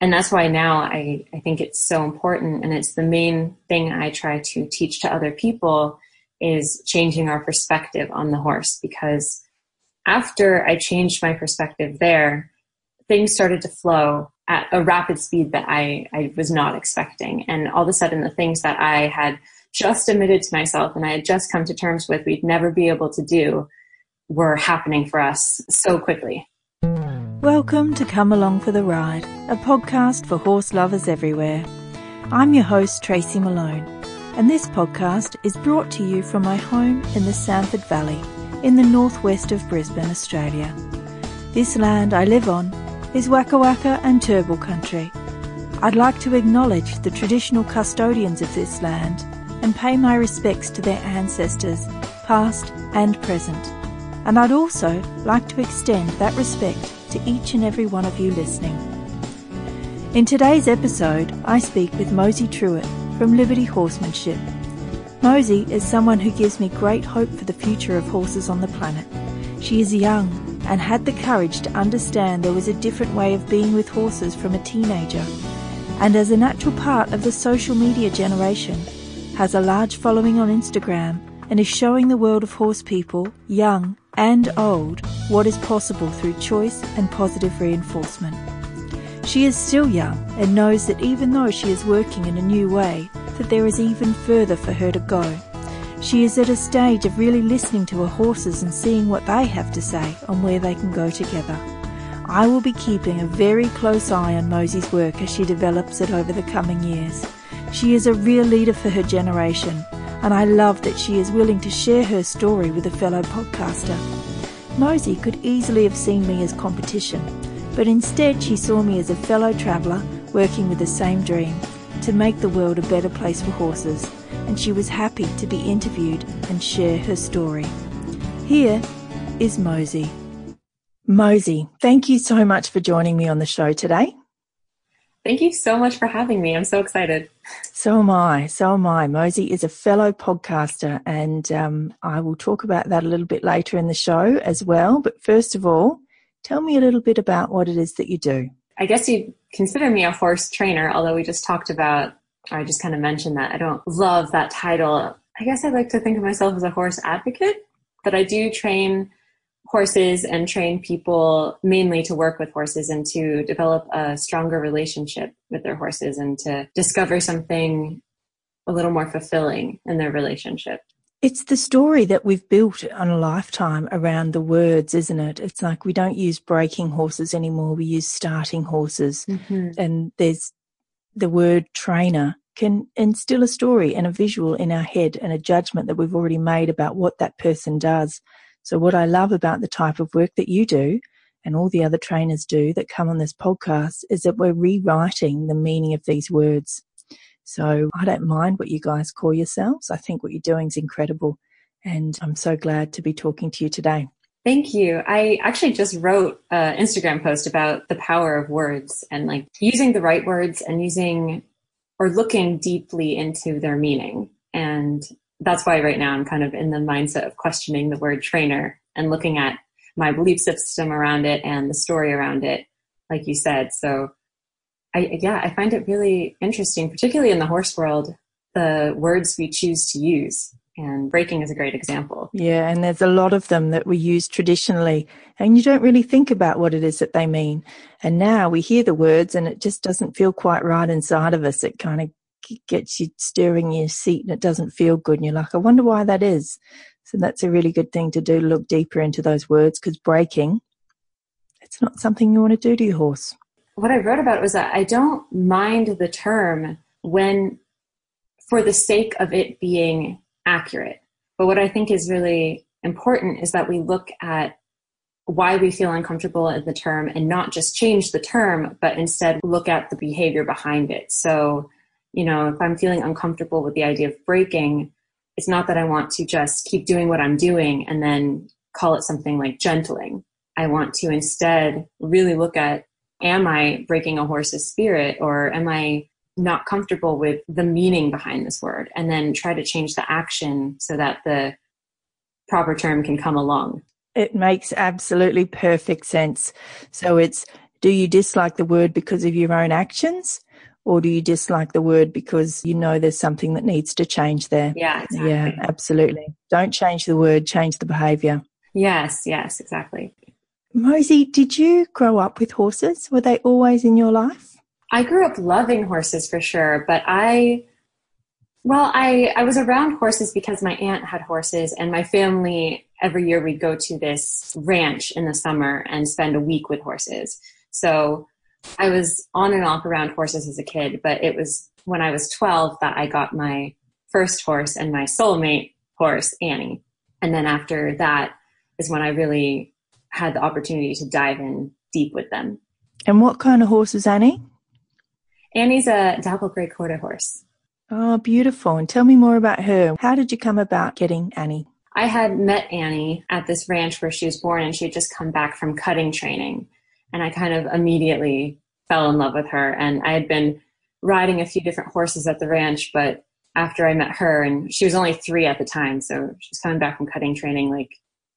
and that's why now I, I think it's so important and it's the main thing I try to teach to other people is changing our perspective on the horse because after I changed my perspective there, things started to flow at a rapid speed that I, I was not expecting. And all of a sudden, the things that I had just admitted to myself and I had just come to terms with we'd never be able to do were happening for us so quickly. Welcome to Come Along for the Ride, a podcast for horse lovers everywhere. I'm your host, Tracy Malone, and this podcast is brought to you from my home in the Samford Valley in the northwest of Brisbane, Australia. This land I live on is Waka Waka and Turrbal country. I'd like to acknowledge the traditional custodians of this land and pay my respects to their ancestors, past and present. And I'd also like to extend that respect to each and every one of you listening. In today's episode, I speak with Mosey Truitt from Liberty Horsemanship. Mosey is someone who gives me great hope for the future of horses on the planet. She is young and had the courage to understand there was a different way of being with horses from a teenager, and as a natural part of the social media generation, has a large following on Instagram and is showing the world of horse people, young and old, what is possible through choice and positive reinforcement. She is still young and knows that even though she is working in a new way, that there is even further for her to go. She is at a stage of really listening to her horses and seeing what they have to say on where they can go together. I will be keeping a very close eye on Mosey's work as she develops it over the coming years. She is a real leader for her generation and I love that she is willing to share her story with a fellow podcaster. Mosey could easily have seen me as competition, but instead she saw me as a fellow traveller working with the same dream to make the world a better place for horses, and she was happy to be interviewed and share her story. Here is Mosey. Mosey, thank you so much for joining me on the show today. Thank you so much for having me. I'm so excited. So am I. So am I. Mosey is a fellow podcaster, and um, I will talk about that a little bit later in the show as well. But first of all, tell me a little bit about what it is that you do. I guess you consider me a horse trainer, although we just talked about, or I just kind of mentioned that I don't love that title. I guess I like to think of myself as a horse advocate, but I do train horses and train people mainly to work with horses and to develop a stronger relationship with their horses and to discover something a little more fulfilling in their relationship. It's the story that we've built on a lifetime around the words, isn't it? It's like we don't use breaking horses anymore, we use starting horses. Mm-hmm. And there's the word trainer can instill a story and a visual in our head and a judgment that we've already made about what that person does. So, what I love about the type of work that you do and all the other trainers do that come on this podcast is that we're rewriting the meaning of these words. So, I don't mind what you guys call yourselves. I think what you're doing is incredible. And I'm so glad to be talking to you today. Thank you. I actually just wrote an Instagram post about the power of words and like using the right words and using or looking deeply into their meaning. And that's why right now I'm kind of in the mindset of questioning the word trainer and looking at my belief system around it and the story around it, like you said. So I, yeah, I find it really interesting, particularly in the horse world, the words we choose to use. And breaking is a great example. Yeah, and there's a lot of them that we use traditionally, and you don't really think about what it is that they mean. And now we hear the words, and it just doesn't feel quite right inside of us. It kind of gets you stirring your seat and it doesn't feel good. And you're like, I wonder why that is. So that's a really good thing to do look deeper into those words because breaking, it's not something you want to do to your horse. What I wrote about was that I don't mind the term when, for the sake of it being accurate. But what I think is really important is that we look at why we feel uncomfortable in the term and not just change the term, but instead look at the behavior behind it. So you know, if I'm feeling uncomfortable with the idea of breaking, it's not that I want to just keep doing what I'm doing and then call it something like gentling. I want to instead really look at am I breaking a horse's spirit or am I not comfortable with the meaning behind this word and then try to change the action so that the proper term can come along. It makes absolutely perfect sense. So it's Do you dislike the word because of your own actions? Or do you dislike the word because you know there's something that needs to change there? Yeah, exactly. Yeah, absolutely. Don't change the word, change the behavior. Yes, yes, exactly. Mosey, did you grow up with horses? Were they always in your life? I grew up loving horses for sure, but I well, I, I was around horses because my aunt had horses and my family every year we'd go to this ranch in the summer and spend a week with horses. So I was on and off around horses as a kid, but it was when I was 12 that I got my first horse and my soulmate horse, Annie. And then after that is when I really had the opportunity to dive in deep with them. And what kind of horse is Annie? Annie's a dapple gray quarter horse. Oh, beautiful. And tell me more about her. How did you come about getting Annie? I had met Annie at this ranch where she was born and she had just come back from cutting training. And I kind of immediately fell in love with her. And I had been riding a few different horses at the ranch, but after I met her, and she was only three at the time, so she was coming back from cutting training, like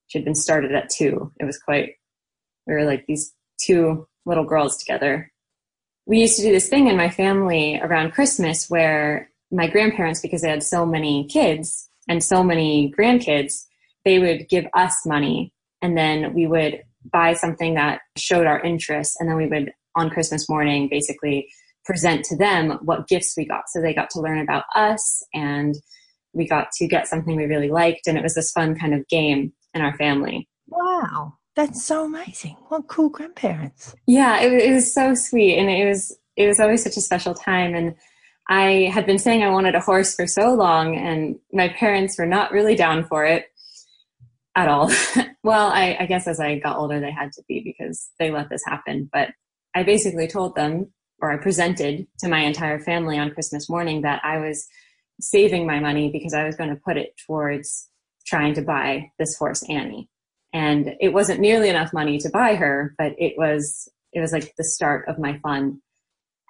she'd been started at two. It was quite, we were like these two little girls together. We used to do this thing in my family around Christmas where my grandparents, because they had so many kids and so many grandkids, they would give us money and then we would buy something that showed our interest and then we would on Christmas morning basically present to them what gifts we got. So they got to learn about us and we got to get something we really liked and it was this fun kind of game in our family. Wow. That's so amazing. What cool grandparents. Yeah, it, it was so sweet and it was it was always such a special time and I had been saying I wanted a horse for so long, and my parents were not really down for it at all. well, I, I, guess as I got older, they had to be because they let this happen. But I basically told them, or I presented to my entire family on Christmas morning, that I was saving my money because I was going to put it towards trying to buy this horse, Annie. And it wasn't nearly enough money to buy her, but it was it was like the start of my fund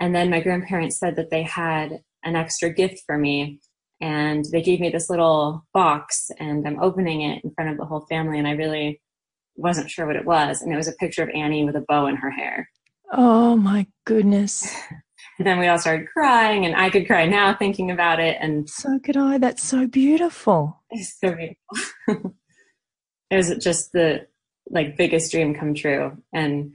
and then my grandparents said that they had an extra gift for me. And they gave me this little box, and I'm opening it in front of the whole family. And I really wasn't sure what it was. And it was a picture of Annie with a bow in her hair. Oh my goodness. And then we all started crying, and I could cry now thinking about it. And so could I. That's so beautiful. It's so beautiful. it was just the like biggest dream come true. And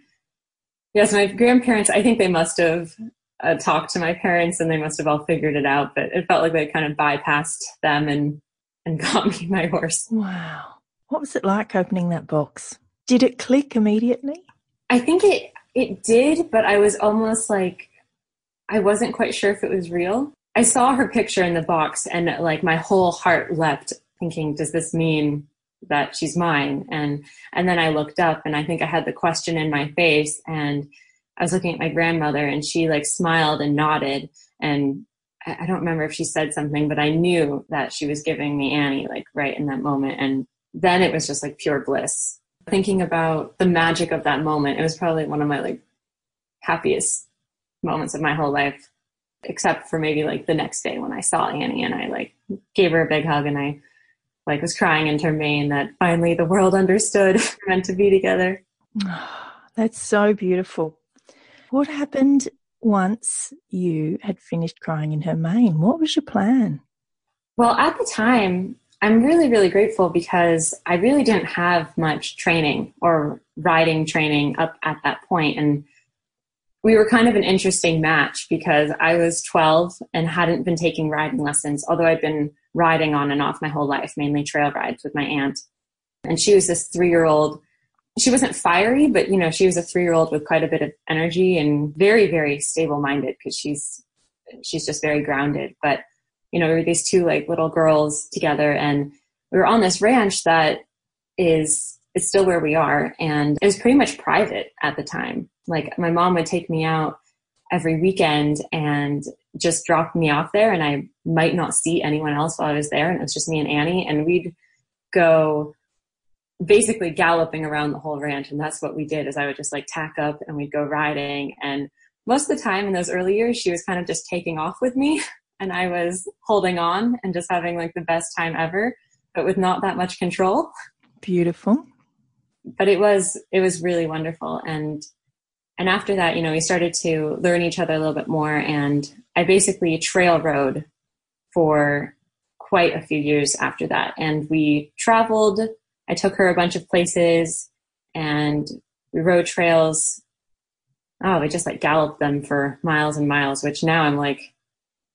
yes, my grandparents, I think they must have uh, talked to my parents and they must have all figured it out, but it felt like they kind of bypassed them and, and got me my horse. Wow. What was it like opening that box? Did it click immediately? I think it, it did, but I was almost like, I wasn't quite sure if it was real. I saw her picture in the box and like my whole heart leapt thinking, does this mean that she's mine? And, and then I looked up and I think I had the question in my face and I was looking at my grandmother and she like smiled and nodded and I don't remember if she said something, but I knew that she was giving me Annie like right in that moment. And then it was just like pure bliss. Thinking about the magic of that moment, it was probably one of my like happiest moments of my whole life, except for maybe like the next day when I saw Annie and I like gave her a big hug and I like was crying into her mane that finally the world understood we're meant to be together. That's so beautiful. What happened once you had finished crying in her mane? What was your plan? Well, at the time, I'm really, really grateful because I really didn't have much training or riding training up at that point. And we were kind of an interesting match because I was 12 and hadn't been taking riding lessons, although I'd been riding on and off my whole life, mainly trail rides with my aunt. And she was this three year old she wasn't fiery, but you know, she was a three year old with quite a bit of energy and very, very stable minded because she's she's just very grounded. But you know, we were these two like little girls together, and we were on this ranch that is is still where we are, and it was pretty much private at the time. Like my mom would take me out every weekend and just drop me off there, and I might not see anyone else while I was there, and it was just me and Annie, and we'd go basically galloping around the whole ranch and that's what we did is i would just like tack up and we'd go riding and most of the time in those early years she was kind of just taking off with me and i was holding on and just having like the best time ever but with not that much control beautiful but it was it was really wonderful and and after that, you know, we started to learn each other a little bit more. And I basically trail rode for quite a few years after that. And we traveled. I took her a bunch of places and we rode trails. Oh, we just like galloped them for miles and miles, which now I'm like,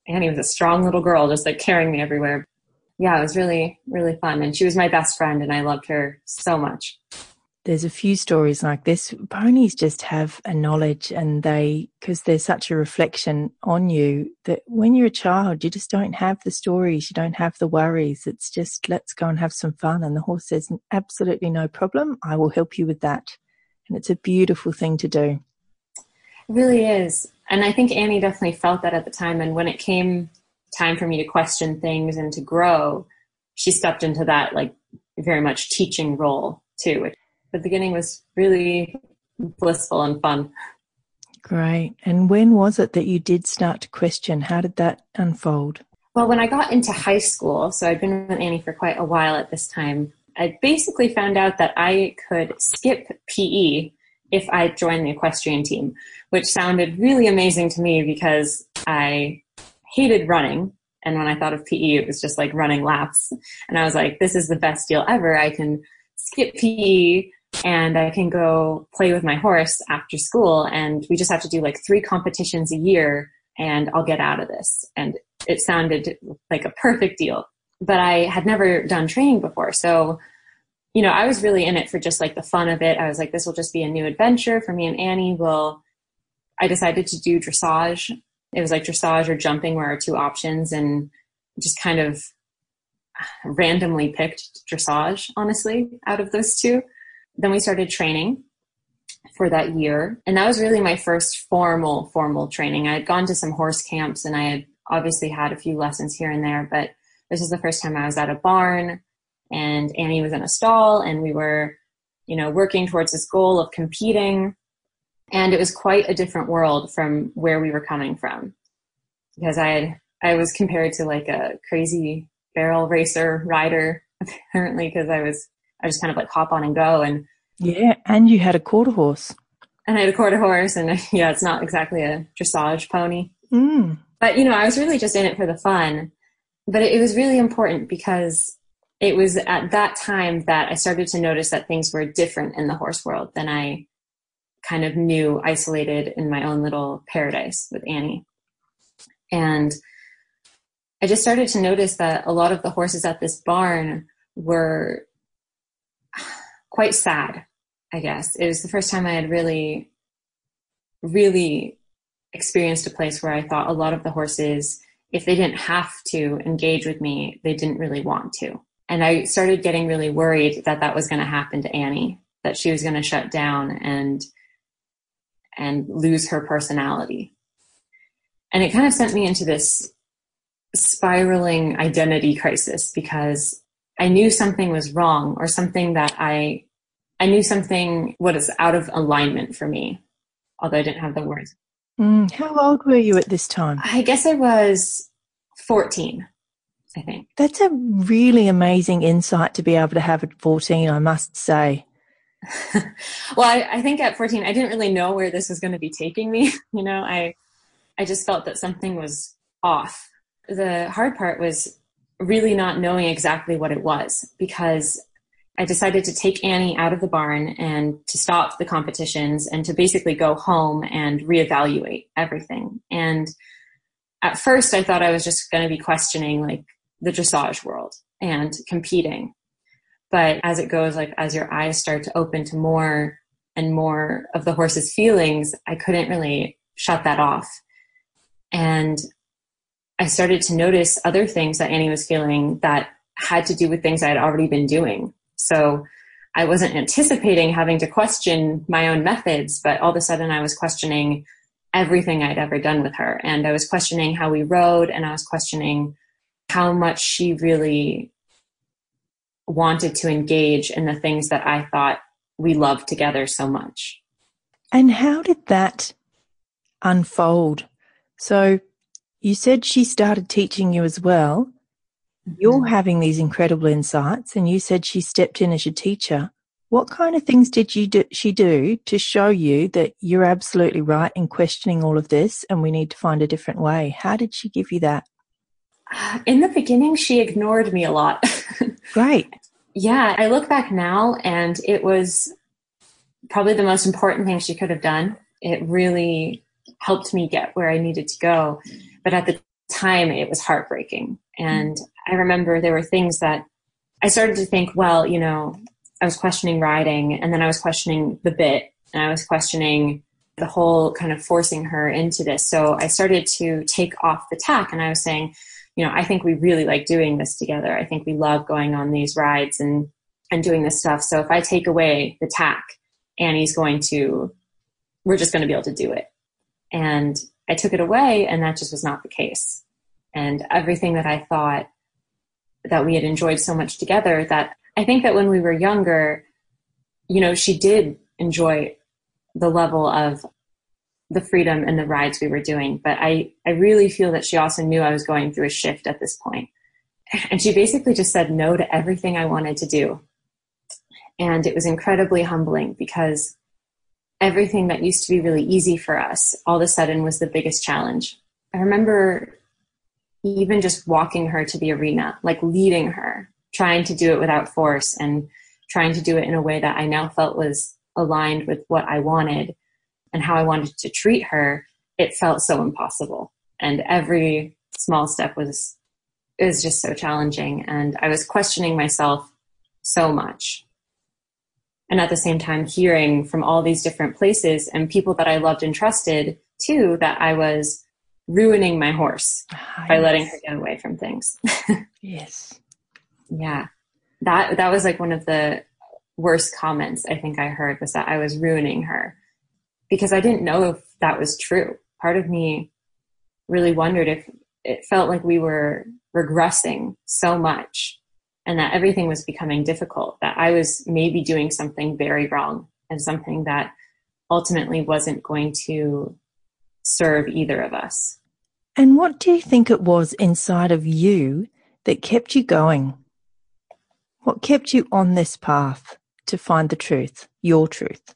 Annie was a strong little girl, just like carrying me everywhere. Yeah, it was really, really fun. And she was my best friend, and I loved her so much there's a few stories like this. Ponies just have a knowledge and they, because there's such a reflection on you that when you're a child, you just don't have the stories, you don't have the worries. It's just, let's go and have some fun. And the horse says, absolutely no problem. I will help you with that. And it's a beautiful thing to do. It really is. And I think Annie definitely felt that at the time. And when it came time for me to question things and to grow, she stepped into that like very much teaching role too, the beginning was really blissful and fun. Great. And when was it that you did start to question? How did that unfold? Well, when I got into high school, so I'd been with Annie for quite a while at this time, I basically found out that I could skip PE if I joined the equestrian team, which sounded really amazing to me because I hated running. And when I thought of PE, it was just like running laps. And I was like, this is the best deal ever. I can skip PE, and I can go play with my horse after school. And we just have to do like three competitions a year and I'll get out of this. And it sounded like a perfect deal. But I had never done training before. So, you know, I was really in it for just like the fun of it. I was like, this will just be a new adventure for me and Annie. Well, I decided to do dressage. It was like dressage or jumping were our two options and just kind of randomly picked dressage, honestly, out of those two then we started training for that year. And that was really my first formal, formal training. I had gone to some horse camps and I had obviously had a few lessons here and there, but this was the first time I was at a barn and Annie was in a stall and we were, you know, working towards this goal of competing. And it was quite a different world from where we were coming from because I had, I was compared to like a crazy barrel racer rider apparently because I was I just kind of like hop on and go. And yeah, and you had a quarter horse. And I had a quarter horse, and yeah, it's not exactly a dressage pony. Mm. But you know, I was really just in it for the fun. But it, it was really important because it was at that time that I started to notice that things were different in the horse world than I kind of knew isolated in my own little paradise with Annie. And I just started to notice that a lot of the horses at this barn were quite sad, I guess. It was the first time I had really, really experienced a place where I thought a lot of the horses, if they didn't have to engage with me, they didn't really want to. And I started getting really worried that that was going to happen to Annie, that she was going to shut down and and lose her personality. And it kind of sent me into this spiraling identity crisis because I knew something was wrong or something that I I knew something was out of alignment for me, although I didn't have the words. Mm, how old were you at this time? I guess I was 14, I think. That's a really amazing insight to be able to have at 14, I must say. well, I, I, think at 14, I didn't really know where this was going to be taking me. You know, I, I just felt that something was off. The hard part was really not knowing exactly what it was because I decided to take Annie out of the barn and to stop the competitions and to basically go home and reevaluate everything. And at first I thought I was just going to be questioning like the dressage world and competing. But as it goes, like as your eyes start to open to more and more of the horse's feelings, I couldn't really shut that off. And I started to notice other things that Annie was feeling that had to do with things I had already been doing. So I wasn't anticipating having to question my own methods, but all of a sudden I was questioning everything I'd ever done with her. And I was questioning how we rode, and I was questioning how much she really wanted to engage in the things that I thought we loved together so much. And how did that unfold? So you said she started teaching you as well. Mm-hmm. You're having these incredible insights, and you said she stepped in as your teacher. What kind of things did you do, she do to show you that you're absolutely right in questioning all of this and we need to find a different way? How did she give you that? In the beginning, she ignored me a lot. Great. yeah, I look back now and it was probably the most important thing she could have done. It really helped me get where I needed to go. But at the time, it was heartbreaking. And I remember there were things that I started to think, well, you know, I was questioning riding and then I was questioning the bit and I was questioning the whole kind of forcing her into this. So I started to take off the tack and I was saying, you know, I think we really like doing this together. I think we love going on these rides and and doing this stuff. So if I take away the tack, Annie's going to we're just going to be able to do it. And I took it away and that just was not the case. And everything that I thought that we had enjoyed so much together that I think that when we were younger, you know, she did enjoy the level of the freedom and the rides we were doing. But I, I really feel that she also knew I was going through a shift at this point. And she basically just said no to everything I wanted to do. And it was incredibly humbling because everything that used to be really easy for us all of a sudden was the biggest challenge. I remember even just walking her to the arena, like leading her, trying to do it without force and trying to do it in a way that I now felt was aligned with what I wanted and how I wanted to treat her, it felt so impossible. And every small step was is just so challenging and I was questioning myself so much. And at the same time hearing from all these different places and people that I loved and trusted too that I was ruining my horse ah, by yes. letting her get away from things. yes. Yeah. That that was like one of the worst comments I think I heard was that I was ruining her. Because I didn't know if that was true. Part of me really wondered if it felt like we were regressing so much and that everything was becoming difficult, that I was maybe doing something very wrong and something that ultimately wasn't going to serve either of us. And what do you think it was inside of you that kept you going? What kept you on this path to find the truth, your truth?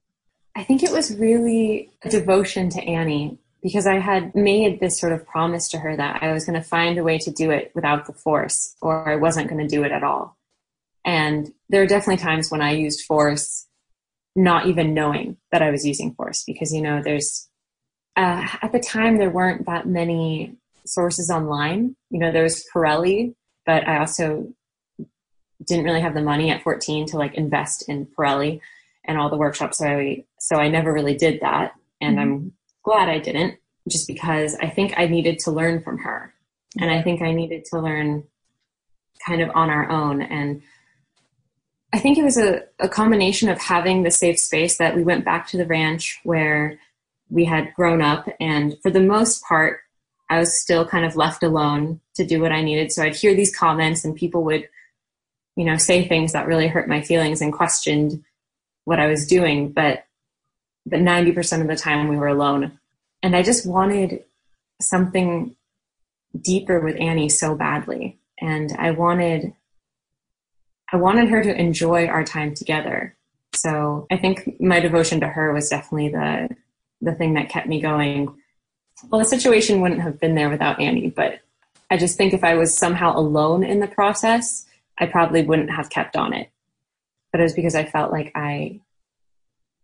I think it was really a devotion to Annie because I had made this sort of promise to her that I was going to find a way to do it without the force or I wasn't going to do it at all. And there are definitely times when I used force not even knowing that I was using force because, you know, there's uh, at the time there weren't that many sources online. You know, there was Parelli, but I also didn't really have the money at 14 to like invest in Parelli and all the workshops. So I, so I never really did that. And mm-hmm. I'm glad I didn't just because I think I needed to learn from her. And I think I needed to learn kind of on our own. And I think it was a, a combination of having the safe space that we went back to the ranch where we had grown up and for the most part i was still kind of left alone to do what i needed so i'd hear these comments and people would you know say things that really hurt my feelings and questioned what i was doing but but 90% of the time we were alone and i just wanted something deeper with annie so badly and i wanted i wanted her to enjoy our time together so i think my devotion to her was definitely the the thing that kept me going. Well, the situation wouldn't have been there without Annie, but I just think if I was somehow alone in the process, I probably wouldn't have kept on it. But it was because I felt like I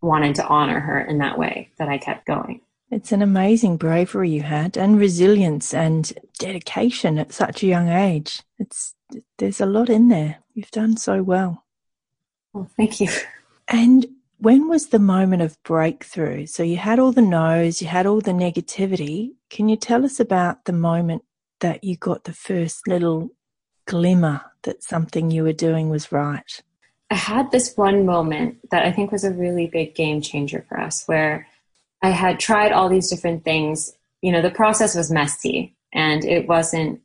wanted to honor her in that way that I kept going. It's an amazing bravery you had and resilience and dedication at such a young age. It's there's a lot in there. You've done so well. Well, thank you. And when was the moment of breakthrough? So you had all the no's, you had all the negativity. Can you tell us about the moment that you got the first little glimmer that something you were doing was right? I had this one moment that I think was a really big game changer for us where I had tried all these different things. You know, the process was messy and it wasn't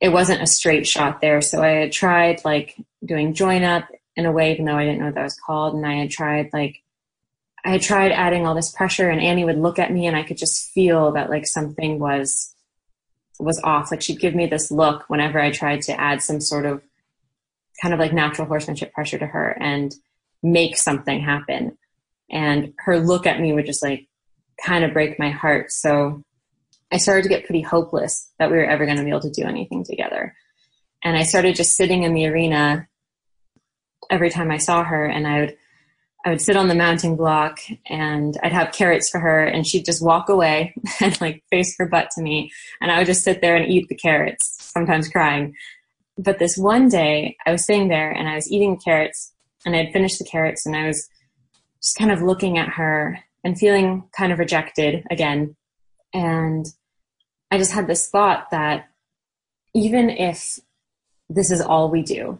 it wasn't a straight shot there. So I had tried like doing join up in a way, even though I didn't know what that was called. And I had tried like, I had tried adding all this pressure and Annie would look at me and I could just feel that like something was, was off. Like she'd give me this look whenever I tried to add some sort of kind of like natural horsemanship pressure to her. And make something happen. And her look at me would just like kind of break my heart. So I started to get pretty hopeless that we were ever going to be able to do anything together. And I started just sitting in the arena every time I saw her and I would I would sit on the mounting block and I'd have carrots for her and she'd just walk away and like face her butt to me and I would just sit there and eat the carrots, sometimes crying. But this one day I was sitting there and I was eating the carrots and I had finished the carrots and I was just kind of looking at her and feeling kind of rejected again. And I just had this thought that even if this is all we do,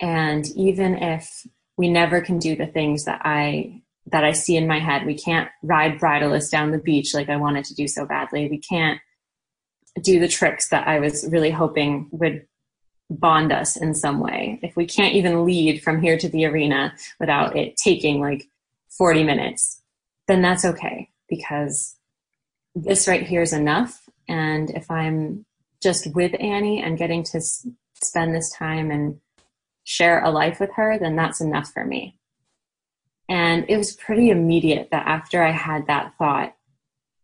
and even if we never can do the things that I that I see in my head. We can't ride bridleless down the beach like I wanted to do so badly. We can't do the tricks that I was really hoping would bond us in some way. If we can't even lead from here to the arena without it taking like 40 minutes, then that's okay because this right here is enough. And if I'm just with Annie and getting to spend this time and share a life with her, then that's enough for me. And it was pretty immediate that after I had that thought,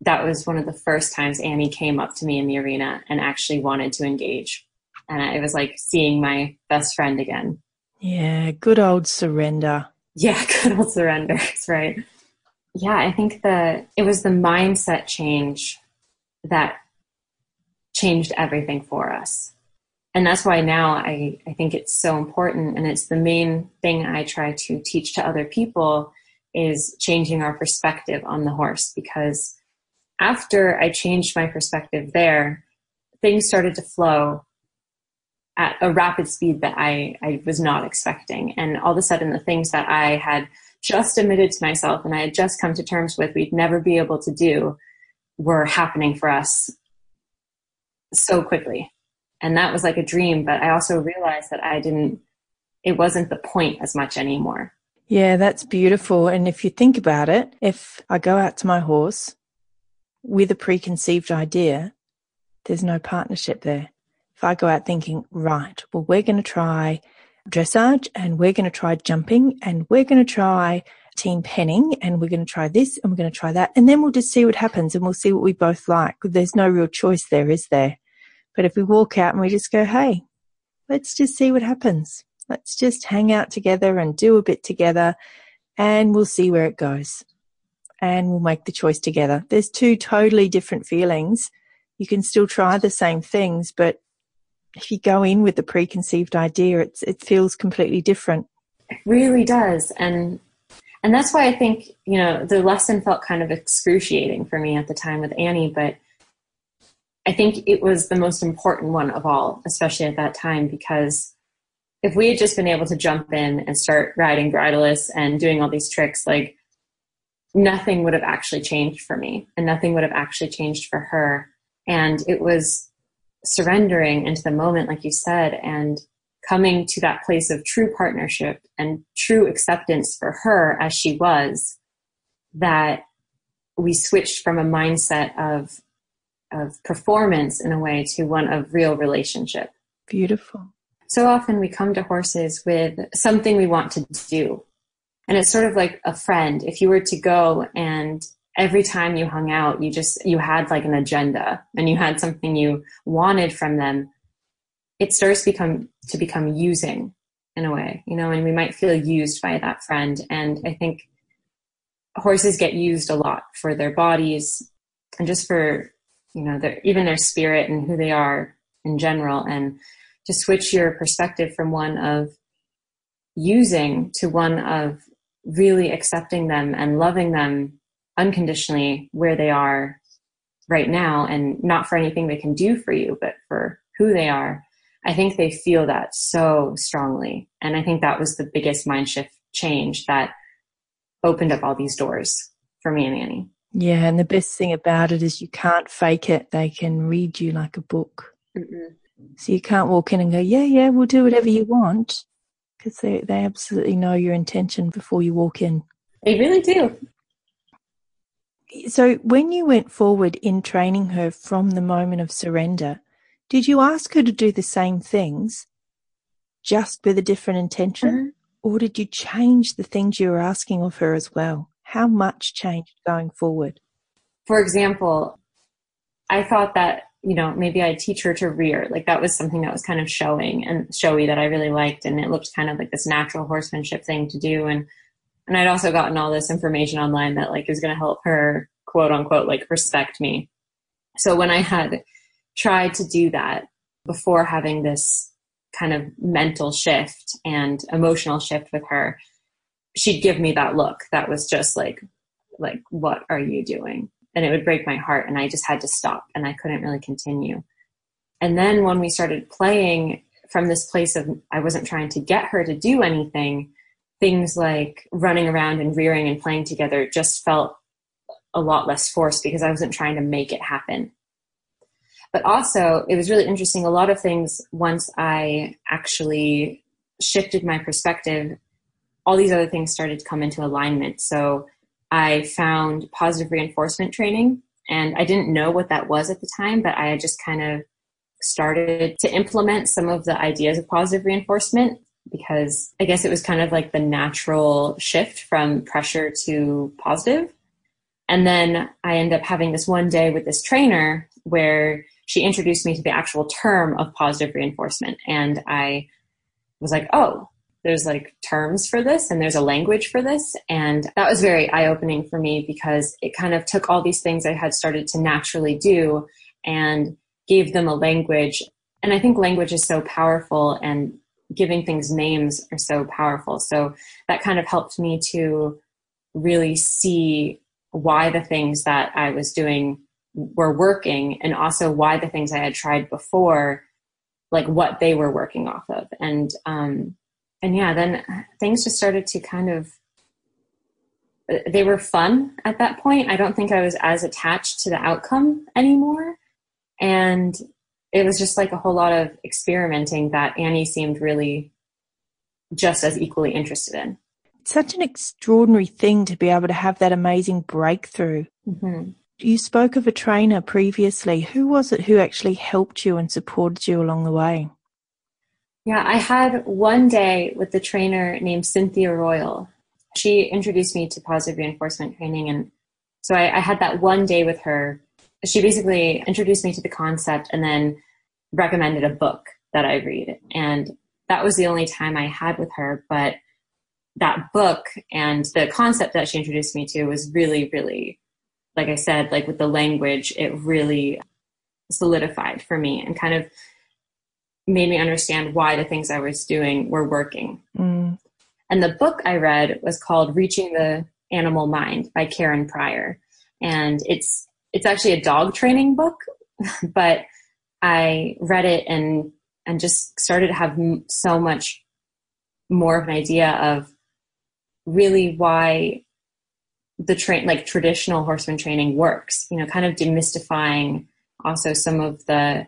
that was one of the first times Annie came up to me in the arena and actually wanted to engage. And it was like seeing my best friend again. Yeah, good old surrender. Yeah, good old surrender. That's right. Yeah, I think that it was the mindset change that changed everything for us and that's why now I, I think it's so important and it's the main thing i try to teach to other people is changing our perspective on the horse because after i changed my perspective there things started to flow at a rapid speed that I, I was not expecting. And all of a sudden the things that i had just admitted to myself and i had just come to terms with we'd never be able to do were happening for us so quickly. And that was like a dream but i also realized that i didn't it wasn't the point as much anymore. Yeah that's beautiful. And if you think about it if i go out to my horse with a preconceived idea there's no partnership there if i go out thinking right well we're going to try dressage and we're going to try jumping and we're going to try team penning and we're going to try this and we're going to try that and then we'll just see what happens and we'll see what we both like there's no real choice there is there but if we walk out and we just go, hey, let's just see what happens. Let's just hang out together and do a bit together and we'll see where it goes. And we'll make the choice together. There's two totally different feelings. You can still try the same things, but if you go in with the preconceived idea, it's, it feels completely different. It really does. And and that's why I think, you know, the lesson felt kind of excruciating for me at the time with Annie, but I think it was the most important one of all, especially at that time, because if we had just been able to jump in and start riding bridleless and doing all these tricks, like nothing would have actually changed for me and nothing would have actually changed for her. And it was surrendering into the moment, like you said, and coming to that place of true partnership and true acceptance for her as she was that we switched from a mindset of of performance in a way to one of real relationship. Beautiful. So often we come to horses with something we want to do. And it's sort of like a friend. If you were to go and every time you hung out, you just, you had like an agenda and you had something you wanted from them, it starts to become, to become using in a way, you know, and we might feel used by that friend. And I think horses get used a lot for their bodies and just for you know, their, even their spirit and who they are in general, and to switch your perspective from one of using to one of really accepting them and loving them unconditionally where they are right now and not for anything they can do for you, but for who they are. I think they feel that so strongly. And I think that was the biggest mind shift change that opened up all these doors for me and Annie. Yeah, and the best thing about it is you can't fake it. They can read you like a book. Mm-mm. So you can't walk in and go, yeah, yeah, we'll do whatever you want. Because they, they absolutely know your intention before you walk in. They really do. So when you went forward in training her from the moment of surrender, did you ask her to do the same things, just with a different intention? Mm-hmm. or did you change the things you were asking of her as well? How much changed going forward? For example, I thought that, you know, maybe I'd teach her to rear. Like that was something that was kind of showing and showy that I really liked. And it looked kind of like this natural horsemanship thing to do. And, and I'd also gotten all this information online that like is going to help her quote unquote, like respect me. So when I had tried to do that before having this kind of mental shift and emotional shift with her, she'd give me that look that was just like, like, what are you doing? And it would break my heart. And I just had to stop and I couldn't really continue. And then when we started playing from this place of I wasn't trying to get her to do anything, things like running around and rearing and playing together just felt a lot less forced because I wasn't trying to make it happen. But also, it was really interesting. A lot of things, once I actually shifted my perspective, all these other things started to come into alignment. So I found positive reinforcement training, and I didn't know what that was at the time, but I had just kind of started to implement some of the ideas of positive reinforcement because I guess it was kind of like the natural shift from pressure to positive. And then I end up having this one day with this trainer where she introduced me to the actual term of positive reinforcement. And I was like, oh, there's like terms for this and there's a language for this. And that was very eye opening for me because it kind of took all these things I had started to naturally do and gave them a language. And I think language is so powerful and giving things names are so powerful. So that kind of helped me to really see why the things that I was doing were working and also why the things I had tried before, like what they were working off of. And, um, and yeah, then things just started to kind of, they were fun at that point. I don't think I was as attached to the outcome anymore. And it was just like a whole lot of experimenting that Annie seemed really just as equally interested in such an extraordinary thing to be able to have that amazing breakthrough. Mm-hmm. You spoke of a trainer previously. Who was it who actually helped you and supported you along the way? Yeah, I had one day with the trainer named Cynthia Royal. She introduced me to positive reinforcement training. And so I, I had that one day with her. She basically introduced me to the concept and then recommended a book that I read. And that was the only time I had with her. But that book and the concept that she introduced me to was really, really, like I said, like with the language, it really solidified for me and kind of made me understand why the things I was doing were working. Mm. And the book I read was called Reaching the Animal Mind by Karen Pryor. And it's it's actually a dog training book, but I read it and and just started to have so much more of an idea of really why the train like traditional horseman training works you know kind of demystifying also some of the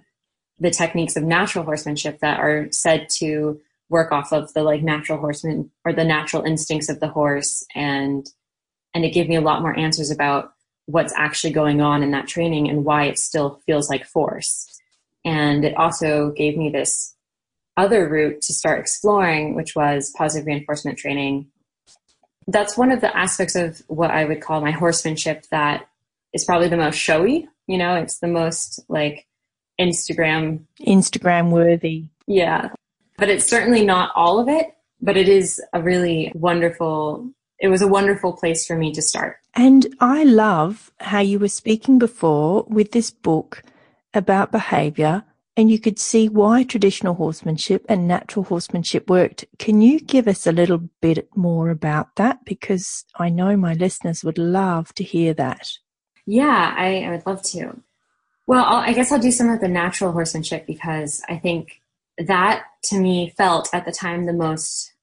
the techniques of natural horsemanship that are said to work off of the like natural horseman or the natural instincts of the horse. And and it gave me a lot more answers about what's actually going on in that training and why it still feels like force and it also gave me this other route to start exploring which was positive reinforcement training that's one of the aspects of what I would call my horsemanship that is probably the most showy. You know, it's the most like Instagram Instagram worthy. Yeah. But it's certainly not all of it, but it is a really wonderful it was a wonderful place for me to start. And I love how you were speaking before with this book about behavior and you could see why traditional horsemanship and natural horsemanship worked. Can you give us a little bit more about that? Because I know my listeners would love to hear that. Yeah, I, I would love to. Well, I'll, I guess I'll do some of the natural horsemanship because I think that to me felt at the time the most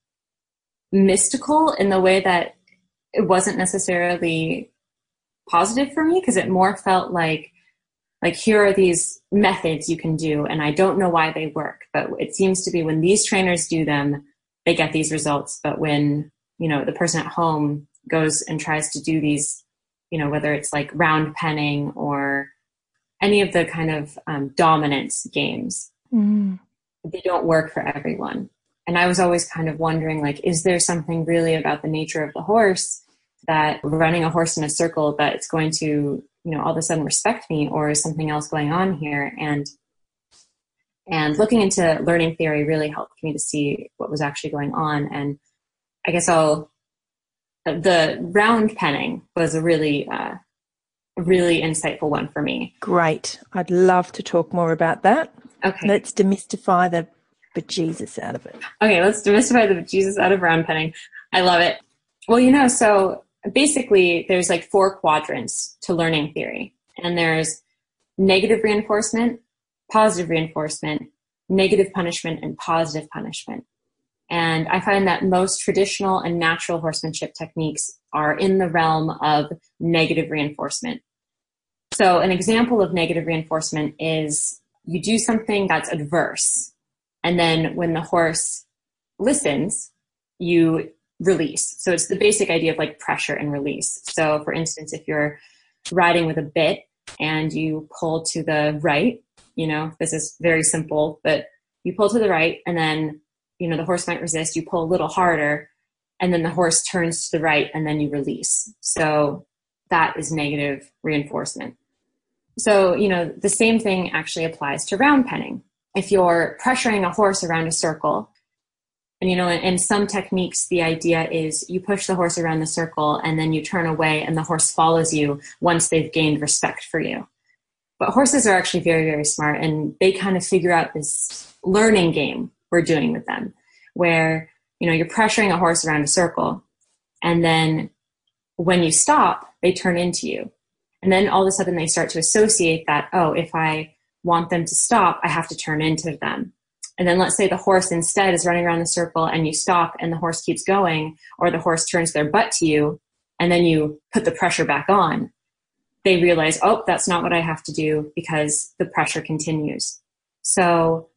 mystical in the way that it wasn't necessarily positive for me because it more felt like like here are these methods you can do and i don't know why they work but it seems to be when these trainers do them they get these results but when you know the person at home goes and tries to do these you know whether it's like round penning or any of the kind of um, dominance games mm. they don't work for everyone and I was always kind of wondering, like, is there something really about the nature of the horse that running a horse in a circle that it's going to, you know, all of a sudden respect me, or is something else going on here? And and looking into learning theory really helped me to see what was actually going on. And I guess I'll the round penning was a really uh, really insightful one for me. Great. I'd love to talk more about that. Okay. Let's demystify the bejesus out of it. Okay, let's demystify the bejesus out of round penning. I love it. Well, you know, so basically there's like four quadrants to learning theory. And there's negative reinforcement, positive reinforcement, negative punishment, and positive punishment. And I find that most traditional and natural horsemanship techniques are in the realm of negative reinforcement. So, an example of negative reinforcement is you do something that's adverse, and then when the horse listens, you release. So, it's the basic idea of like pressure and release. So, for instance, if you're riding with a bit and you pull to the right, you know, this is very simple, but you pull to the right and then you know the horse might resist you pull a little harder and then the horse turns to the right and then you release so that is negative reinforcement so you know the same thing actually applies to round penning if you're pressuring a horse around a circle and you know in, some techniques the idea is you push the horse around the circle and then you turn away and the horse follows you once they've gained respect for you. But horses are actually very very smart and they kind of figure out this learning game we're doing with them, where you know you're pressuring a horse around a circle, and then when you stop, they turn into you, and then all of a sudden they start to associate that oh, if I want them to stop, I have to turn into them. And then let's say the horse instead is running around the circle and you stop and the horse keeps going, or the horse turns their butt to you and then you put the pressure back on. They realize, oh, that's not what I have to do because the pressure continues. So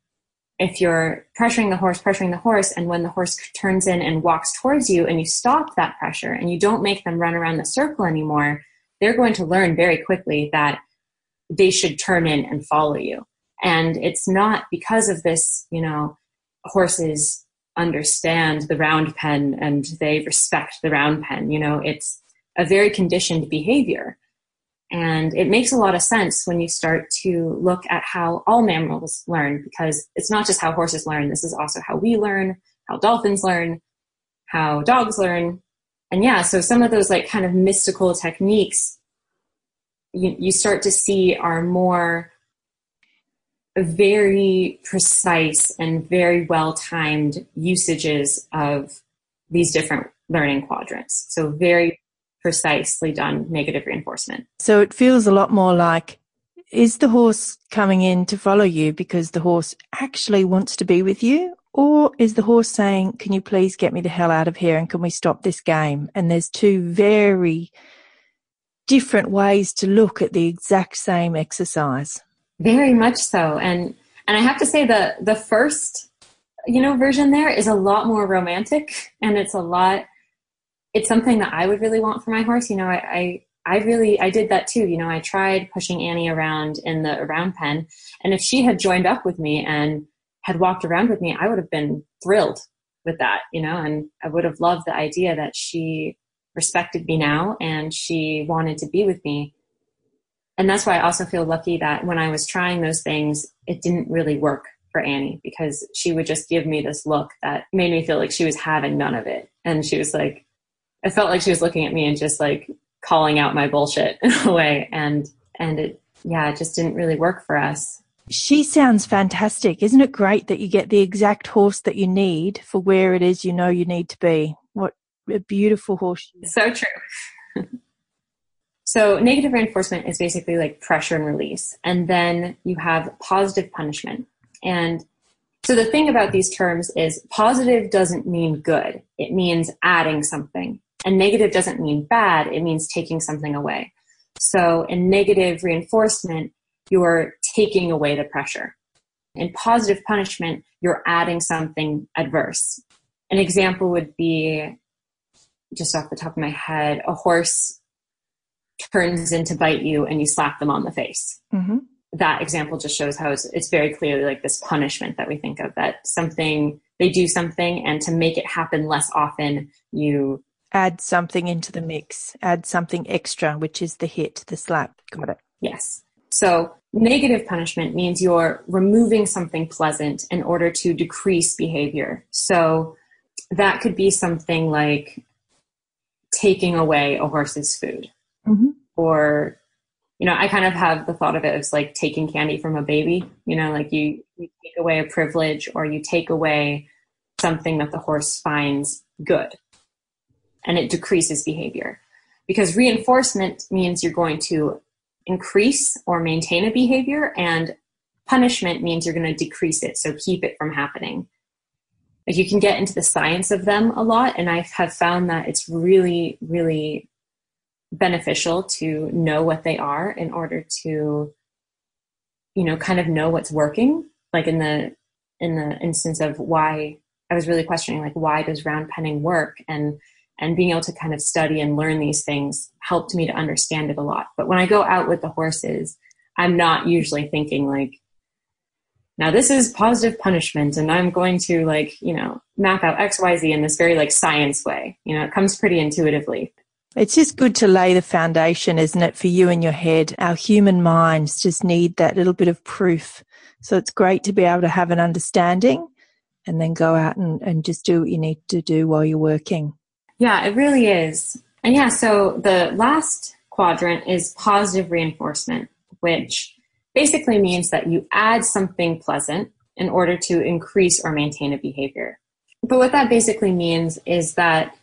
if you're pressuring the horse, pressuring the horse, and when the horse turns in and walks towards you and you stop that pressure and you don't make them run around the circle anymore, they're going to learn very quickly that they should turn in and follow you. And it's not because of this, you know, horses understand the round pen and they respect the round pen. You know, it's a very conditioned behavior. And it makes a lot of sense when you start to look at how all mammals learn, because it's not just how horses learn, this is also how we learn, how dolphins learn, how dogs learn. And yeah, so some of those like kind of mystical techniques you, you start to see are more very precise and very well timed usages of these different learning quadrants. So very precisely done negative reinforcement. So it feels a lot more like is the horse coming in to follow you because the horse actually wants to be with you? Or is the horse saying, Can you please get me the hell out of here and can we stop this game? And there's two very different ways to look at the exact same exercise. Very much so. And and I have to say the the first you know version there is a lot more romantic and it's a lot it's something that I would really want for my horse. You know, I, I, I really, I did that too. You know, I tried pushing Annie around in the around pen, and if she had joined up with me and had walked around with me, I would have been thrilled with that. You know, and I would have loved the idea that she respected me now and she wanted to be with me. And that's why I also feel lucky that when I was trying those things, it didn't really work for Annie because she would just give me this look that made me feel like she was having none of it. And she was like, I felt like she was looking at me and just like calling out my bullshit in a way. And, and it, yeah, it just didn't really work for us. She sounds fantastic. Isn't it great that you get the exact horse that you need for where it is you know you need to be? A beautiful horse. So true. so, negative reinforcement is basically like pressure and release. And then you have positive punishment. And so, the thing about these terms is positive doesn't mean good, it means adding something. And negative doesn't mean bad, it means taking something away. So in negative reinforcement, you're taking away the pressure. In positive punishment, you're adding something adverse. An example would be just off the top of my head a horse turns in to bite you and you slap them on the face. Mm-hmm. That example just shows how it's, it's very clearly like this punishment that we think of that something they do something and to make it happen less often you add something into the mix add something extra which is the hit the slap got it yes so negative punishment means you're removing something pleasant in order to decrease behavior so that could be something like taking away a horse's food. Mm-hmm. or you know i kind of have the thought of it as like taking candy from a baby you know like you, you take away a privilege or you take away something that the horse finds good. And it decreases behavior. Because reinforcement means you're going to increase or maintain a behavior and punishment means you're going to decrease it so keep it from happening like you can get into the science of them a lot and i have found that it's really really beneficial to know what they are in order to you know kind of know what's working. Like in the in the instance of why i was really questioning like why does round penning work? And and being able to kind of study and learn these things helped me to understand it a lot. But when i go out with the horses i'm not usually thinking like now this is positive punishment and i'm going to like you know map out xyz in this very like science way. You know it comes pretty intuitively. It's just good to lay the foundation isn't it for you in your head? Our human minds just need that little bit of proof. So it's great to be able to have an understanding and then go out and, and just do what you need to do while you're working. Yeah it really is. And yeah so the last quadrant is positive reinforcement which basically means that you add something pleasant in order to increase or maintain a behavior. But what that basically means is that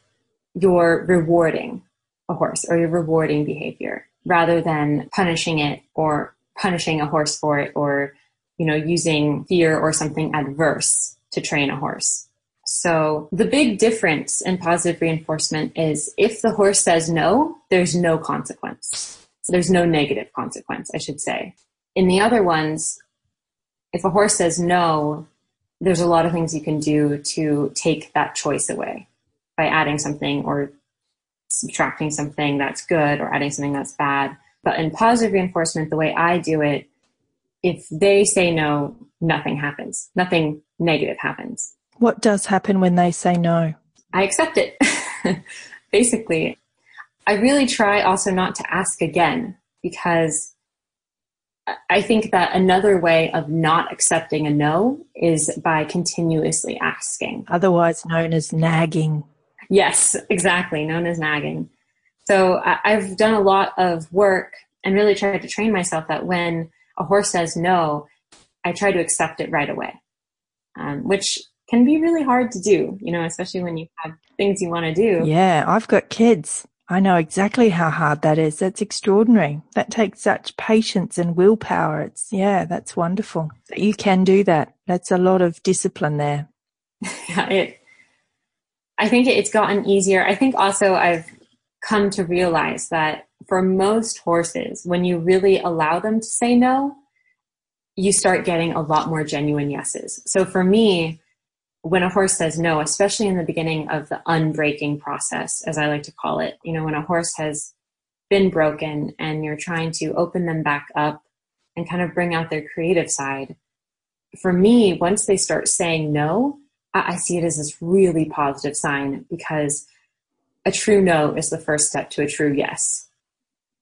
you're rewarding a horse or you're rewarding behavior rather than punishing it or punishing a horse for it or you know using fear or something adverse to train a horse. So the big difference in positive reinforcement is if the horse says no, there's no consequence. There's no negative consequence, I should say in the other ones, if a horse says no, there's a lot of things you can do to take that choice away by adding something or subtracting something that's good or adding something that's bad. But in positive reinforcement, the way I do it, if they say no, nothing happens. Nothing negative happens. What does happen when they say no? I accept it. Basically, I really try also not to ask again because I think that another way of not accepting a no is by continuously asking. Otherwise known as nagging. Yes, exactly, known as nagging. So I've done a lot of work and really tried to train myself that when a horse says no, I try to accept it right away, um, which can be really hard to do, you know, especially when you have things you want to do. Yeah, I've got kids I know exactly how hard that is. That's extraordinary. That takes such patience and willpower. It's, yeah, that's wonderful. You can do that. That's a lot of discipline there. Yeah, it, I think it's gotten easier. I think also I've come to realize that for most horses, when you really allow them to say no, you start getting a lot more genuine yeses. So for me, when a horse says no, especially in the beginning of the unbreaking process, as I like to call it, you know, when a horse has been broken and you're trying to open them back up and kind of bring out their creative side, for me, once they start saying no, I, see it as this really positive sign because a true no is the first step to a true yes.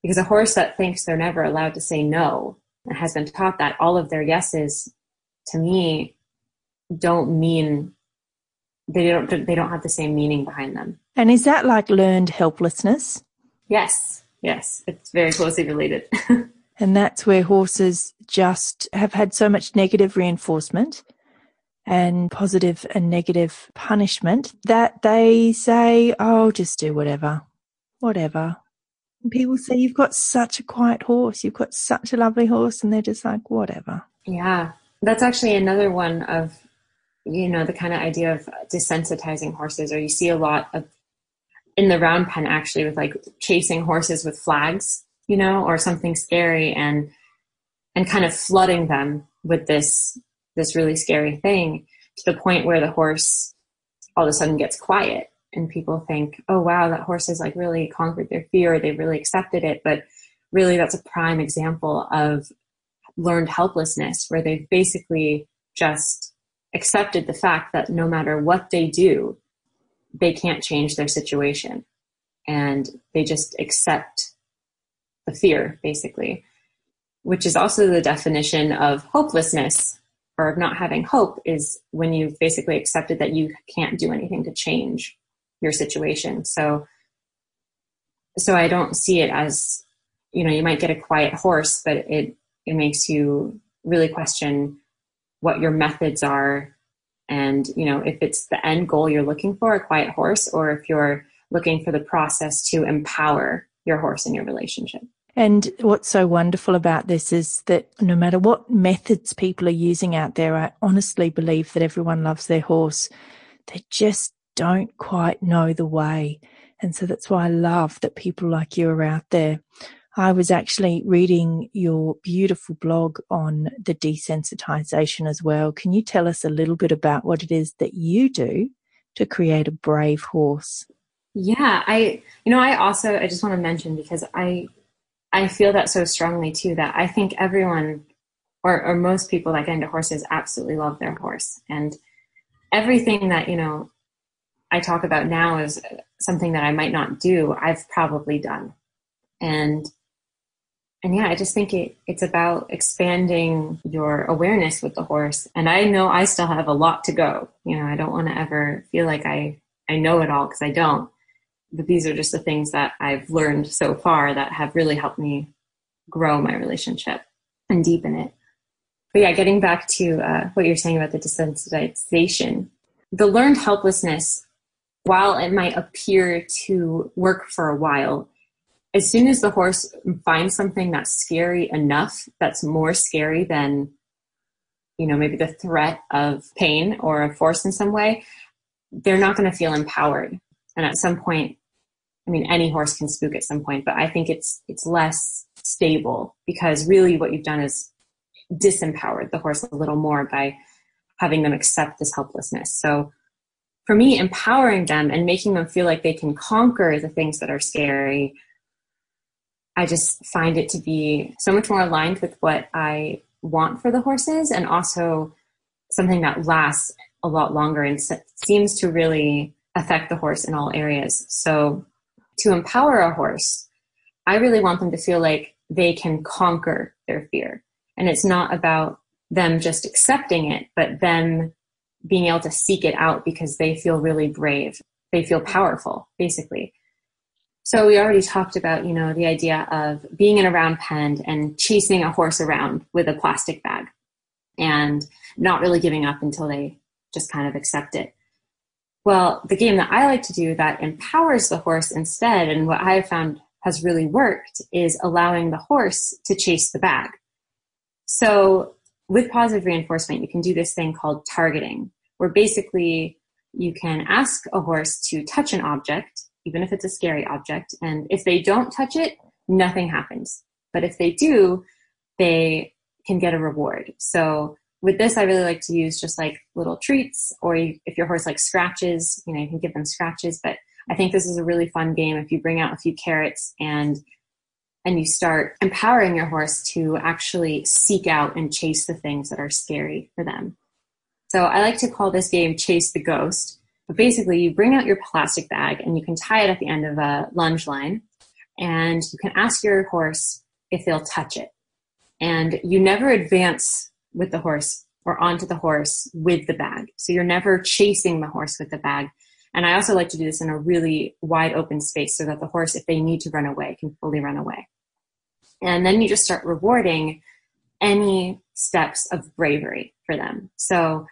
Because a horse that thinks they're never allowed to say no and has been taught that all of their yeses, to me, don't mean they don't they don't have the same meaning behind them. And is that like learned helplessness? Yes. Yes, it's very closely related. and that's where horses just have had so much negative reinforcement and positive and negative punishment that they say, "Oh, just do whatever. Whatever." And people say, "You've got such a quiet horse. You've got such a lovely horse." And they're just like, "Whatever." Yeah. That's actually another one of you know the kind of idea of desensitizing horses or you see a lot of in the round pen actually with like chasing horses with flags you know or something scary and and kind of flooding them with this this really scary thing to the point where the horse all of a sudden gets quiet and people think oh wow that horse has like really conquered their fear they really accepted it. But really that's a prime example of learned helplessness where they've basically just accepted the fact that no matter what they do, they can't change their situation. And they just accept the fear, basically, which is also the definition of hopelessness or of not having hope is when you've basically accepted that you can't do anything to change your situation. So, so I don't see it as, you know, you might get a quiet horse, but it, it makes you really question what your methods are. And you know if it's the end goal you're looking for a quiet horse or if you're looking for the process to empower your horse in your relationship. And what's so wonderful about this is that no matter what methods people are using out there i honestly believe that everyone loves their horse. They just don't quite know the way. And so that's why i love that people like you are out there I was actually reading your beautiful blog on the desensitization as well. Can you tell us a little bit about what it is that you do to create a brave horse? Yeah, I you know, I also I just want to mention because I I feel that so strongly too that I think everyone or, or most people that get into horses absolutely love their horse. And everything that, you know, I talk about now is something that I might not do, I've probably done. And and yeah, I just think it, it's about expanding your awareness with the horse. And I know I still have a lot to go. You know, I don't want to ever feel like I, I know it all because I don't. But these are just the things that I've learned so far that have really helped me grow my relationship and deepen it. But yeah, getting back to uh, what you're saying about the desensitization, the learned helplessness, while it might appear to work for a while, as soon as the horse finds something that's scary enough, that's more scary than, you know, maybe the threat of pain or a force in some way, they're not going to feel empowered. And at some point, I mean, any horse can spook at some point, but I think it's it's less stable because really what you've done is disempowered the horse a little more by having them accept this helplessness. So for me, empowering them and making them feel like they can conquer the things that are scary I just find it to be so much more aligned with what I want for the horses and also something that lasts a lot longer and seems to really affect the horse in all areas. So to empower a horse, I really want them to feel like they can conquer their fear. And it's not about them just accepting it, but them being able to seek it out because they feel really brave. They feel powerful, basically. So we already talked about, you know, the idea of being in a round pen and chasing a horse around with a plastic bag and not really giving up until they just kind of accept it. Well, the game that I like to do that empowers the horse instead, and what I have found has really worked, is allowing the horse to chase the bag. So with positive reinforcement, you can do this thing called targeting, where basically you can ask a horse to touch an object even if it's a scary object. And if they don't touch it, nothing happens. But if they do, they can get a reward. So with this, I really like to use just like little treats, or if your horse like scratches, you know, you can give them scratches. But I think this is a really fun game if you bring out a few carrots and and you start empowering your horse to actually seek out and chase the things that are scary for them. So I like to call this game Chase the Ghost but basically, you bring out your plastic bag and you can tie it at the end of a lunge line, and you can ask your horse if they'll touch it. And you never advance with the horse or onto the horse with the bag. So you're never chasing the horse with the bag. And I also like to do this in a really wide open space so that the horse, if they need to run away, can fully run away. And then you just start rewarding any steps of bravery for them. So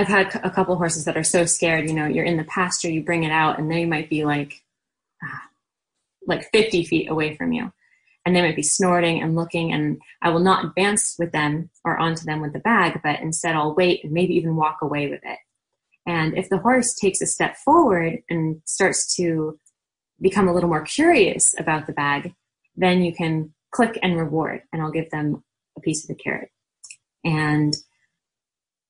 I've had a couple horses that are so scared, you know, you're in the pasture, you bring it out, and they might be like, ah, like 50 feet away from you. And they might be snorting and looking, and I will not advance with them or onto them with the bag, but instead I'll wait and maybe even walk away with it. And if the horse takes a step forward and starts to become a little more curious about the bag, then you can click and reward, and I'll give them a piece of the carrot. And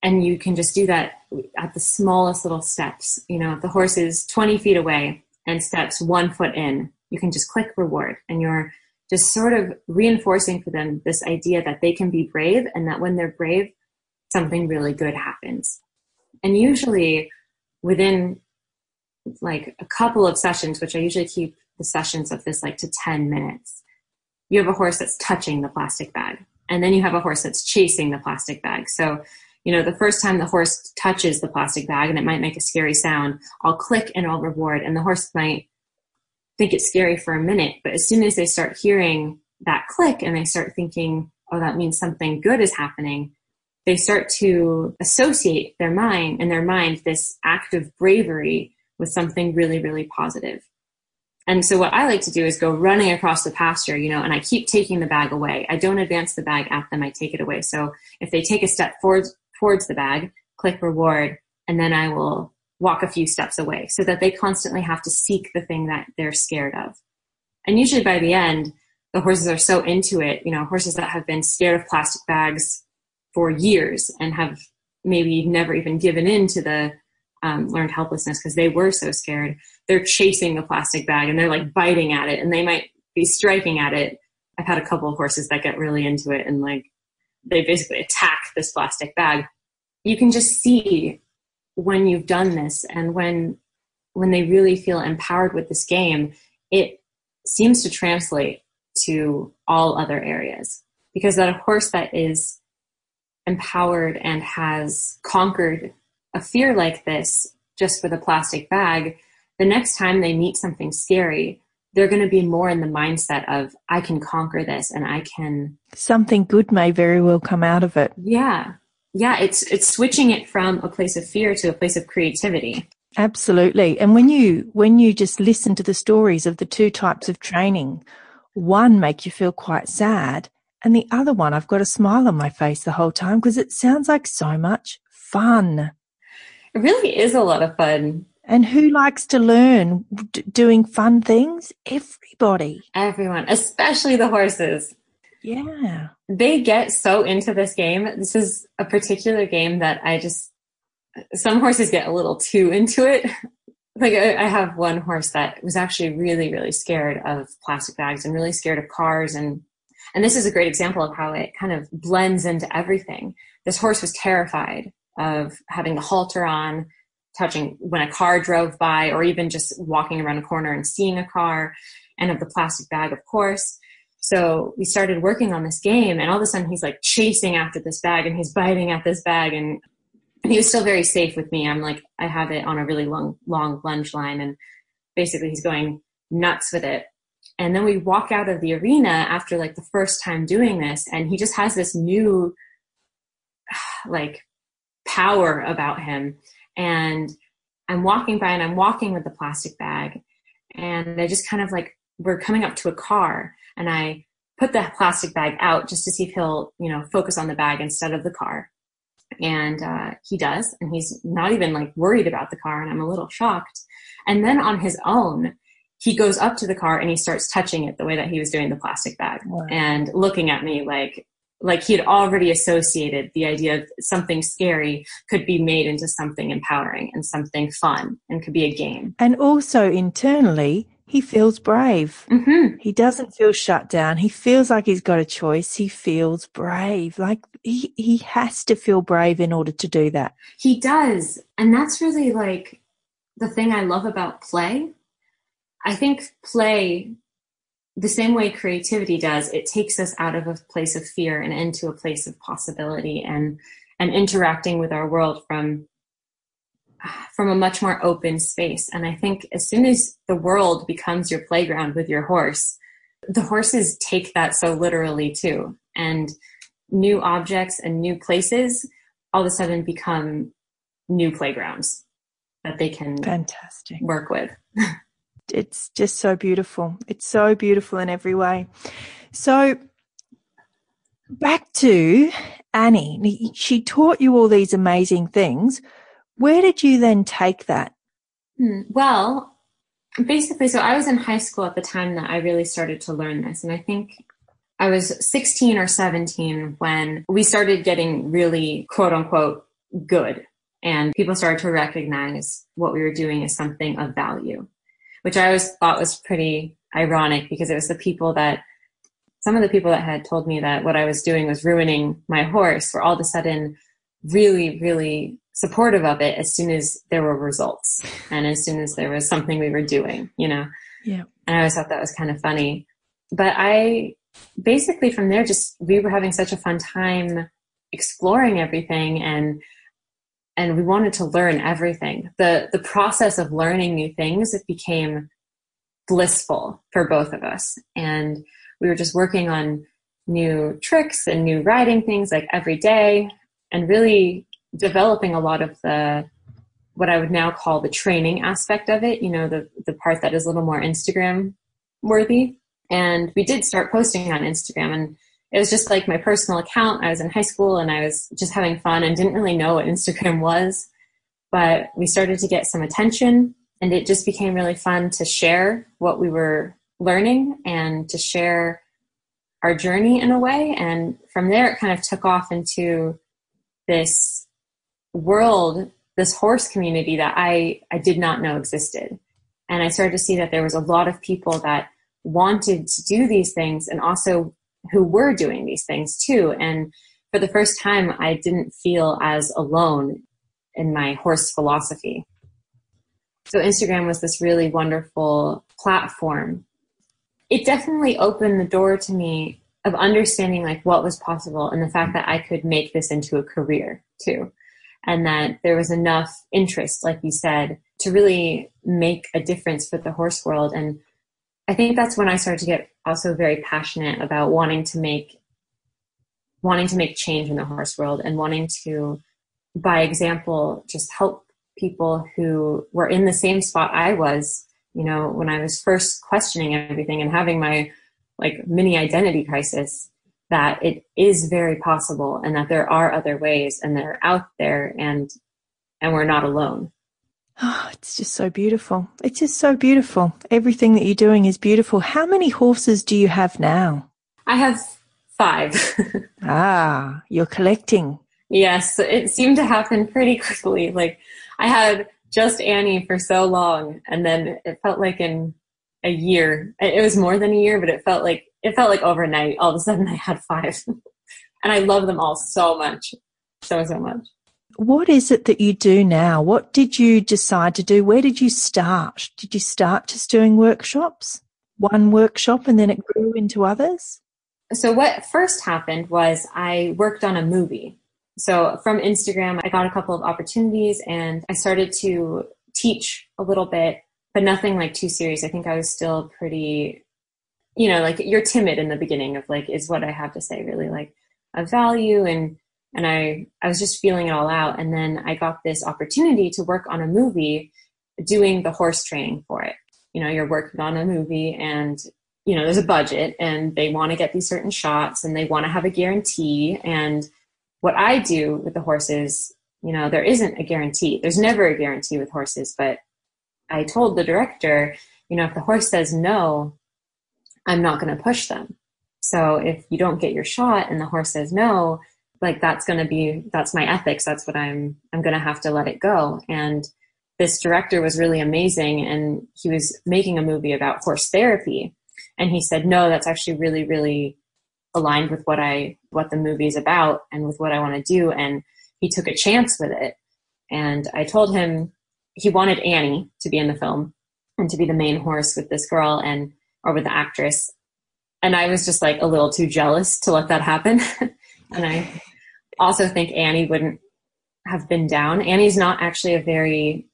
and you can just do that at the smallest little steps. You know, the horse is 20 feet away and steps one foot in, you can just click reward and you're just sort of reinforcing for them this idea that they can be brave and that when they're brave, something really good happens. And usually within like a couple of sessions, which I usually keep the sessions of this like to 10 minutes, you have a horse that's touching the plastic bag. And then you have a horse that's chasing the plastic bag. So, you know, the first time the horse touches the plastic bag and it might make a scary sound, I'll click and I'll reward. And the horse might think it's scary for a minute, but as soon as they start hearing that click and they start thinking, oh, that means something good is happening, they start to associate their mind in their mind this act of bravery with something really, really positive. And so what I like to do is go running across the pasture, you know, and I keep taking the bag away. I don't advance the bag at them, I take it away. So if they take a step forward towards the bag, click reward, and then I will walk a few steps away so that they constantly have to seek the thing that they're scared of. And usually by the end, the horses are so into it, you know, horses that have been scared of plastic bags for years and have maybe never even given in to the um, learned helplessness because they were so scared. They're chasing the plastic bag and they're like biting at it and they might be striking at it. I've had a couple of horses that get really into it and like they basically attack this plastic bag. You can just see when you've done this and when when they really feel empowered with this game, it seems to translate to all other areas because that a horse that is empowered and has conquered a fear like this just with a plastic bag, the next time they meet something scary, they're going to be more in the mindset of, I can conquer this and I can. Something good may very well come out of it. Yeah. Yeah. It's, it's switching it from a place of fear to a place of creativity. Absolutely. And when you, when you just listen to the stories of the two types of training, one make you feel quite sad and the other one, I've got a smile on my face the whole time because it sounds like so much fun. It really is a lot of fun. And who likes to learn d- doing fun things? Everybody. Everyone, especially the horses. Yeah. They get so into this game. This is a particular game that I just, some horses get a little too into it. like I have one horse that was actually really, really scared of plastic bags and really scared of cars and and this is a great example of how it kind of blends into everything. This horse was terrified of having the halter on, touching when a car drove by, or even just walking around a corner and seeing a car, and of the plastic bag, of course. So we started working on this game, and all of a sudden he's like chasing after this bag and he's biting at this bag, and he was still very safe with me. I'm like, I have it on a really long, long lunge line, and basically he's going nuts with it. And then we walk out of the arena after like the first time doing this, and he just has this new, like, power about him. And I'm walking by and I'm walking with the plastic bag, and I just kind of like, we're coming up to a car, and I put the plastic bag out just to see if he'll, you know, focus on the bag instead of the car. And uh, he does, and he's not even like worried about the car, and I'm a little shocked. And then on his own, he goes up to the car and he starts touching it the way that he was doing the plastic bag wow. and looking at me like like he had already associated the idea of something scary could be made into something empowering and something fun and could be a game. And also internally, he feels brave. Mm-hmm. He doesn't feel shut down. He feels like he's got a choice. He feels brave. Like he, he has to feel brave in order to do that. He does. And that's really like the thing I love about play I think play, the same way creativity does, it takes us out of a place of fear and into a place of possibility and and interacting with our world from from a much more open space. And I think as soon as the world becomes your playground with your horse, the horses take that so literally too. And new objects and new places all of a sudden become new playgrounds that they can fantastic work with. it's just so beautiful. It's so beautiful in every way. So back to Annie. She taught you all these amazing things. Where did you then take that? Hmm, well, basically, so I was in high school at the time that I really started to learn this. And I think I was 16 or 17 when we started getting really quote unquote good. And people started to recognize what we were doing as something of value which I always thought was pretty ironic because it was the people that some of the people that had told me that what I was doing was ruining my horse were all of a sudden really, really supportive of it as soon as there were results and as soon as there was something we were doing, you know? Yeah. And I always thought that was kind of funny. But I basically from there just we were having such a fun time exploring everything and and we wanted to learn everything. The the process of learning new things it became blissful for both of us. And we were just working on new tricks and new riding things like every day and really developing a lot of the what I would now call the training aspect of it, you know, the the part that is a little more Instagram worthy. And we did start posting on Instagram and it was just like my personal account. I was in high school and I was just having fun and didn't really know what Instagram was. But we started to get some attention and it just became really fun to share what we were learning and to share our journey in a way. And from there, it kind of took off into this world, this horse community that I, I did not know existed. And I started to see that there was a lot of people that wanted to do these things and also who were doing these things too. And for the first time, I didn't feel as alone in my horse philosophy. So Instagram was this really wonderful platform. It definitely opened the door to me of understanding like what was possible and the fact that I could make this into a career too. And that there was enough interest, like you said, to really make a difference for the horse world. And I think that's when I started to get also very passionate about wanting to make wanting to make change in the horse world and wanting to by example just help people who were in the same spot I was, you know, when I was first questioning everything and having my like mini identity crisis that it is very possible and that there are other ways and they're out there and and we're not alone. Oh, it's just so beautiful. It's just so beautiful. Everything that you're doing is beautiful. How many horses do you have now? I have five. ah, you're collecting. Yes, it seemed to happen pretty quickly. Like I had just Annie for so long, and then it felt like in a year. It was more than a year, but it felt like it felt like overnight. All of a sudden, I had five, and I love them all so much, so so much. What is it that you do now? What did you decide to do? Where did you start? Did you start just doing workshops? One workshop and then it grew into others? So, what first happened was I worked on a movie. So, from Instagram, I got a couple of opportunities and I started to teach a little bit, but nothing like too serious. I think I was still pretty, you know, like you're timid in the beginning of like, is what I have to say really like a value and and I, I was just feeling it all out. And then I got this opportunity to work on a movie doing the horse training for it. You know, you're working on a movie and, you know, there's a budget and they want to get these certain shots and they want to have a guarantee. And what I do with the horses, you know, there isn't a guarantee. There's never a guarantee with horses, but I told the director, you know, if the horse says no, I'm not going to push them. So if you don't get your shot and the horse says no, like that's going to be that's my ethics. That's what i'm i'm going to have to let it go. And this director was really amazing and he was making a movie about horse therapy. And he said no that's actually really really aligned with what i what the movie is about and with what i want to do. And he took a chance with it. And i told him he wanted annie to be in the film and to be the main horse with this girl and or with the actress. And i was just like a little too jealous to let that happen. And i also think Annie wouldn't have been down. Annie's not actually a very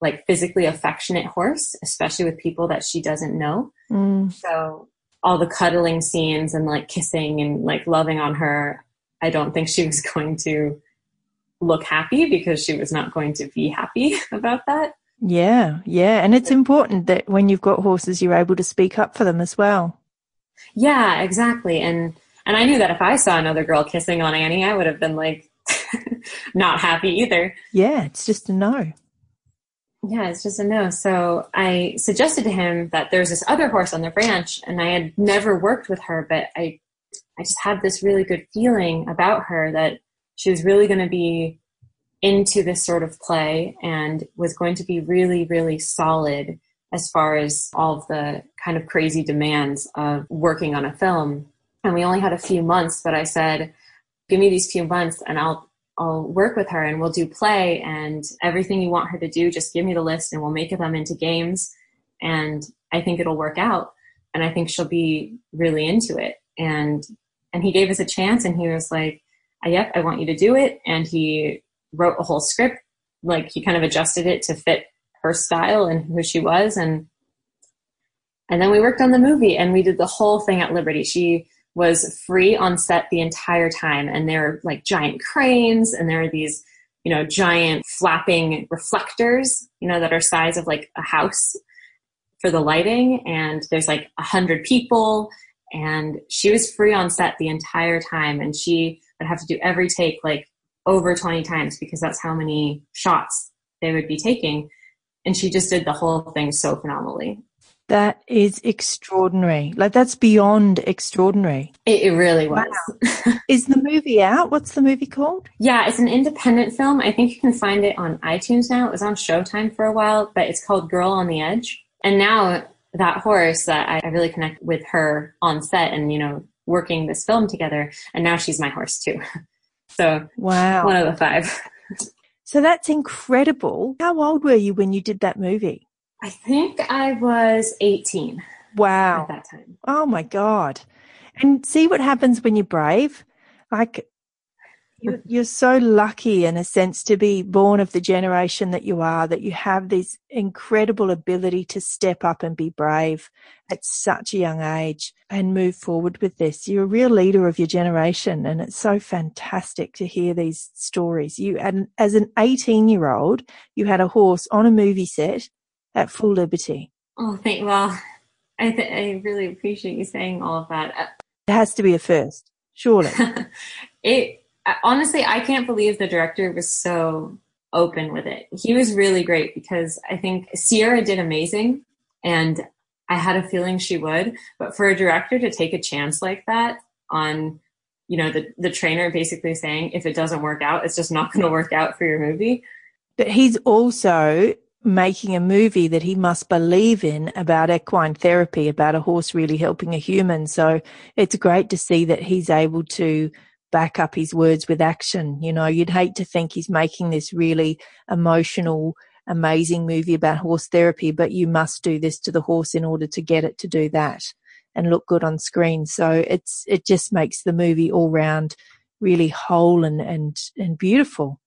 like physically affectionate horse, especially with people that she doesn't know. Mm. So all the cuddling scenes and like kissing and like loving on her, I don't think she was going to look happy because she was not going to be happy about that. Yeah, yeah. And it's important that when you've got horses, you're able to speak up for them as well. Yeah, exactly. And and I knew that if I saw another girl kissing on Annie, I would have been like not happy either. Yeah, it's just a no. Yeah, it's just a no. So I suggested to him that there's this other horse on the ranch, and I had never worked with her, but I, I just had this really good feeling about her that she was really going to be into this sort of play and was going to be really, really solid as far as all of the kind of crazy demands of working on a film and we only had a few months but i said give me these few months and i'll I'll work with her and we'll do play and everything you want her to do, just give me the list and we'll make them into games. And I think it'll work out. And I think she'll be really into it. And, and he gave us a chance and he was like, uh, yep, I want you to do it. And he wrote a whole script. Like he kind of adjusted it to fit her style and who she was. And, and then we worked on the movie and we did the whole thing at Liberty. She was free on set the entire time. And there are like giant cranes and there are these, you know, giant flapping reflectors, you know, that are size of like a house for the lighting. And there's like a hundred people and she was free on set the entire time. And she would have to do every take like over 20 times because that's how many shots they would be taking. And she just did the whole thing so phenomenally. That is extraordinary. Like that's beyond extraordinary. It, it really was. Wow. is the movie out? What's the movie called? Yeah, it's an independent film. I think you can find it on iTunes now. It was on Showtime for a while, but it's called Girl on the Edge. And now that horse that I really connect with her on set and, you know, working this film together. And now she's my horse too. So wow. One of the five. So that's incredible. How old were you when you did that movie? I think I was 18. Wow. At that time. Oh my God. And see what happens when you're brave? Like, you're, you're so lucky in a sense to be born of the generation that you are, that you have this incredible ability to step up and be brave at such a young age and move forward with this. You're a real leader of your generation. And it's so fantastic to hear these stories. You, and as an 18 year old, you had a horse on a movie set at full liberty. Oh, thank well. I th- I really appreciate you saying all of that. Uh, it has to be a first, surely. it honestly, I can't believe the director was so open with it. He was really great because I think Sierra did amazing, and I had a feeling she would. But for a director to take a chance like that on you know the the trainer basically saying if it doesn't work out it's just not going to work out for your movie but he's also making a movie that he must believe in about equine therapy, about a horse really helping a human. So it's great to see that he's able to back up his words with action. You know, you'd hate to think he's making this really emotional, amazing movie about horse therapy, but you must do this to the horse in order to get it to do that and look good on screen. So it's, it just makes the movie all round really whole and, and, and beautiful,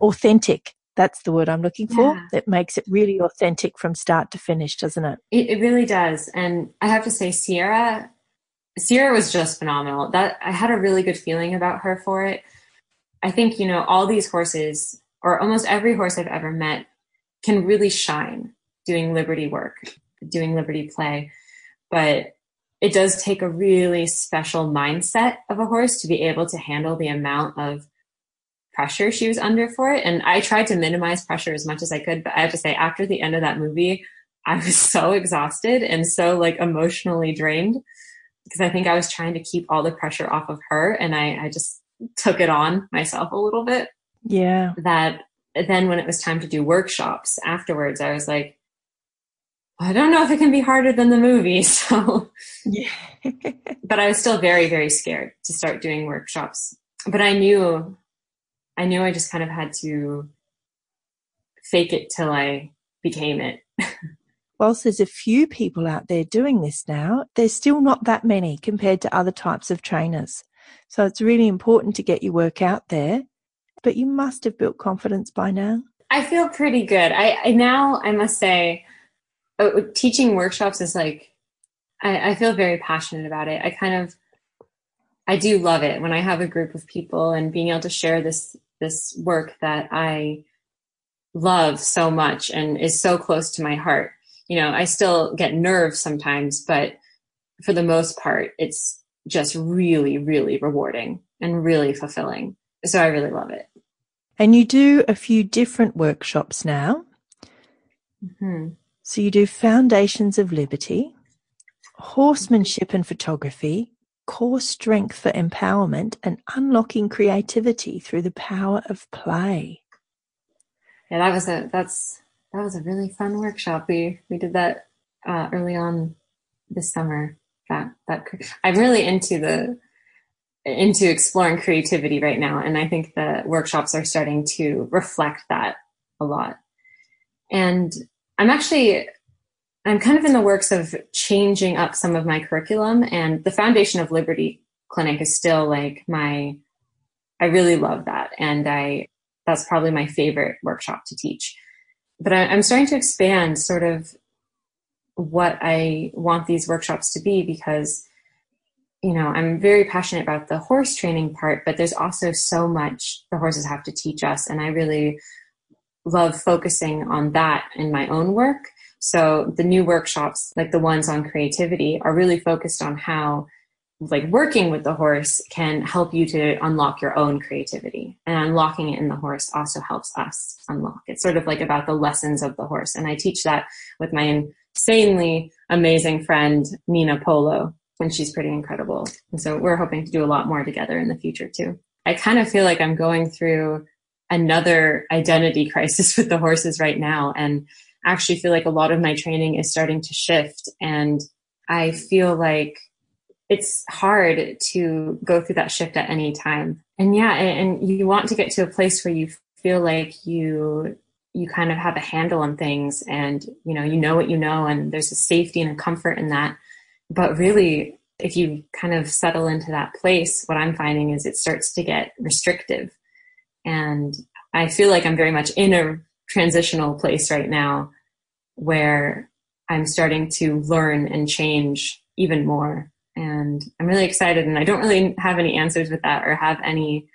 authentic that's the word I'm looking for. Yeah. That makes it really authentic from start to finish, doesn't it? it? It really does. And I have to say, Sierra, Sierra was just phenomenal. That I had a really good feeling about her for it. I think you know all these horses, or almost every horse I've ever met, can really shine doing Liberty work, doing Liberty play, but it does take a really special mindset of a horse to be able to handle the amount of pressure she was under for it. And I tried to minimize pressure as much as I could. But I have to say, after the end of that movie, I was so exhausted and so like emotionally drained because I think I was trying to keep all the pressure off of her. And I, I just took it on myself a little bit. Yeah. That then when it was time to do workshops afterwards, I was like, I don't know if it can be harder than the movie. So, yeah. but I was still very, very scared to start doing workshops. But I knew I knew I just kind of had to fake it till I became it. Whilst there's a few people out there doing this now, there's still not that many compared to other types of trainers. So it's really important to get your work out there. But you must have built confidence by now. I feel pretty good. I, I now I must say, uh, teaching workshops is like I, I feel very passionate about it. I kind of I do love it when I have a group of people and being able to share this this work that I love so much and is so close to my heart. You know, I still get nerves sometimes, but for the most part, it's just really, really rewarding and really fulfilling. So I really love it. And you do a few different workshops now. Mm-hmm. So you do Foundations of Liberty, Horsemanship and Photography, core strength for empowerment and unlocking creativity through the power of play. Yeah, that was a that's that was a really fun workshop. We we did that uh, early on this summer. That that I'm really into the into exploring creativity right now. And I think the workshops are starting to reflect that a lot. And I'm actually, I'm kind of in the works of changing up some of my curriculum and the foundation of Liberty Clinic is still like my, I really love that. And I, that's probably my favorite workshop to teach. But I, I'm starting to expand sort of what I want these workshops to be because you know, I'm very passionate about the horse training part, but there's also so much the horses have to teach us. And I really love focusing on that in my own work. So the new workshops, like the ones on creativity, are really focused on how like working with the horse can help you to unlock your own creativity and unlocking it in the horse also helps us unlock it's sort of like about the lessons of the horse and i teach that with my insanely amazing friend nina polo and she's pretty incredible. And so we're hoping to do a lot more together in the future too. I kind of feel like I'm going through another identity crisis with the horses right now and actually feel like a lot of my training is starting to shift and I feel like it's hard to go through that shift at any time. And yeah, and you want to get to a place where you feel like you you kind of have a handle on things and you know you know what you know and there's a safety and a comfort in that but really, if you kind of settle into that place, what I'm finding is it starts to get restrictive. And I feel like I'm very much in a transitional place right now where I'm starting to learn and change even more. And I'm really excited and I don't really have any answers with that or have any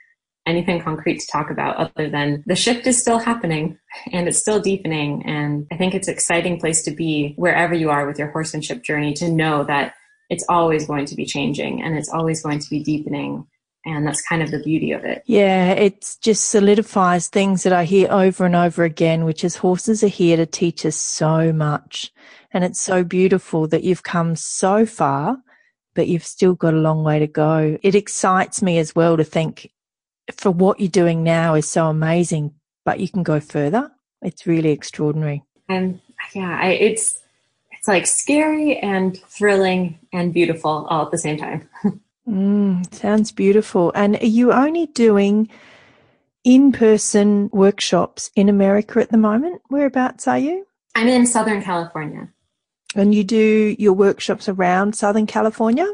anything concrete to talk about other than the shift is still happening and it's still deepening. And I think it's an exciting place to be wherever you are with your horsemanship journey to know that it's always going to be changing and it's always going to be deepening. And that's kind of the beauty of it. Yeah, it just solidifies things that I hear over and over again, which is horses are here to teach us so much. And it's so beautiful that you've come so far, but you've still got a long way to go. It excites me as well to think for what you're doing now is so amazing, but you can go further. It's really extraordinary. And yeah, I, it's it's like scary and thrilling and beautiful all at the same time. mm, sounds beautiful. And are you only doing in-person workshops in America at the moment? Whereabouts are you? I'm in Southern California. And you do your workshops around Southern California?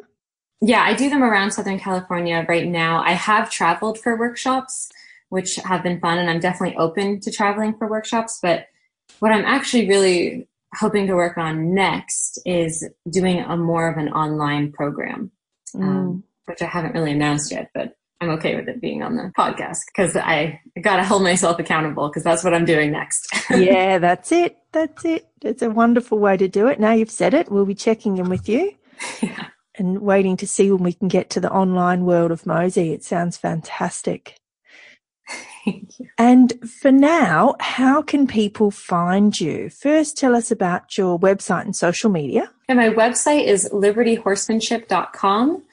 Yeah, I do them around Southern California right now. I have traveled for workshops, which have been fun, and I'm definitely open to traveling for workshops. But what I'm actually really hoping to work on next is doing a more of an online program, mm. um, which I haven't really announced yet, but I'm okay with it being on the podcast because I, I got to hold myself accountable because that's what I'm doing next. yeah, that's it. That's it. It's a wonderful way to do it. Now you've said it, we'll be checking in with you. Yeah and waiting to see when we can get to the online world of Mosey. It sounds fantastic. And for now, how can people find you? First, tell us about your website and social media. And my website is libertyhorsemanship.com.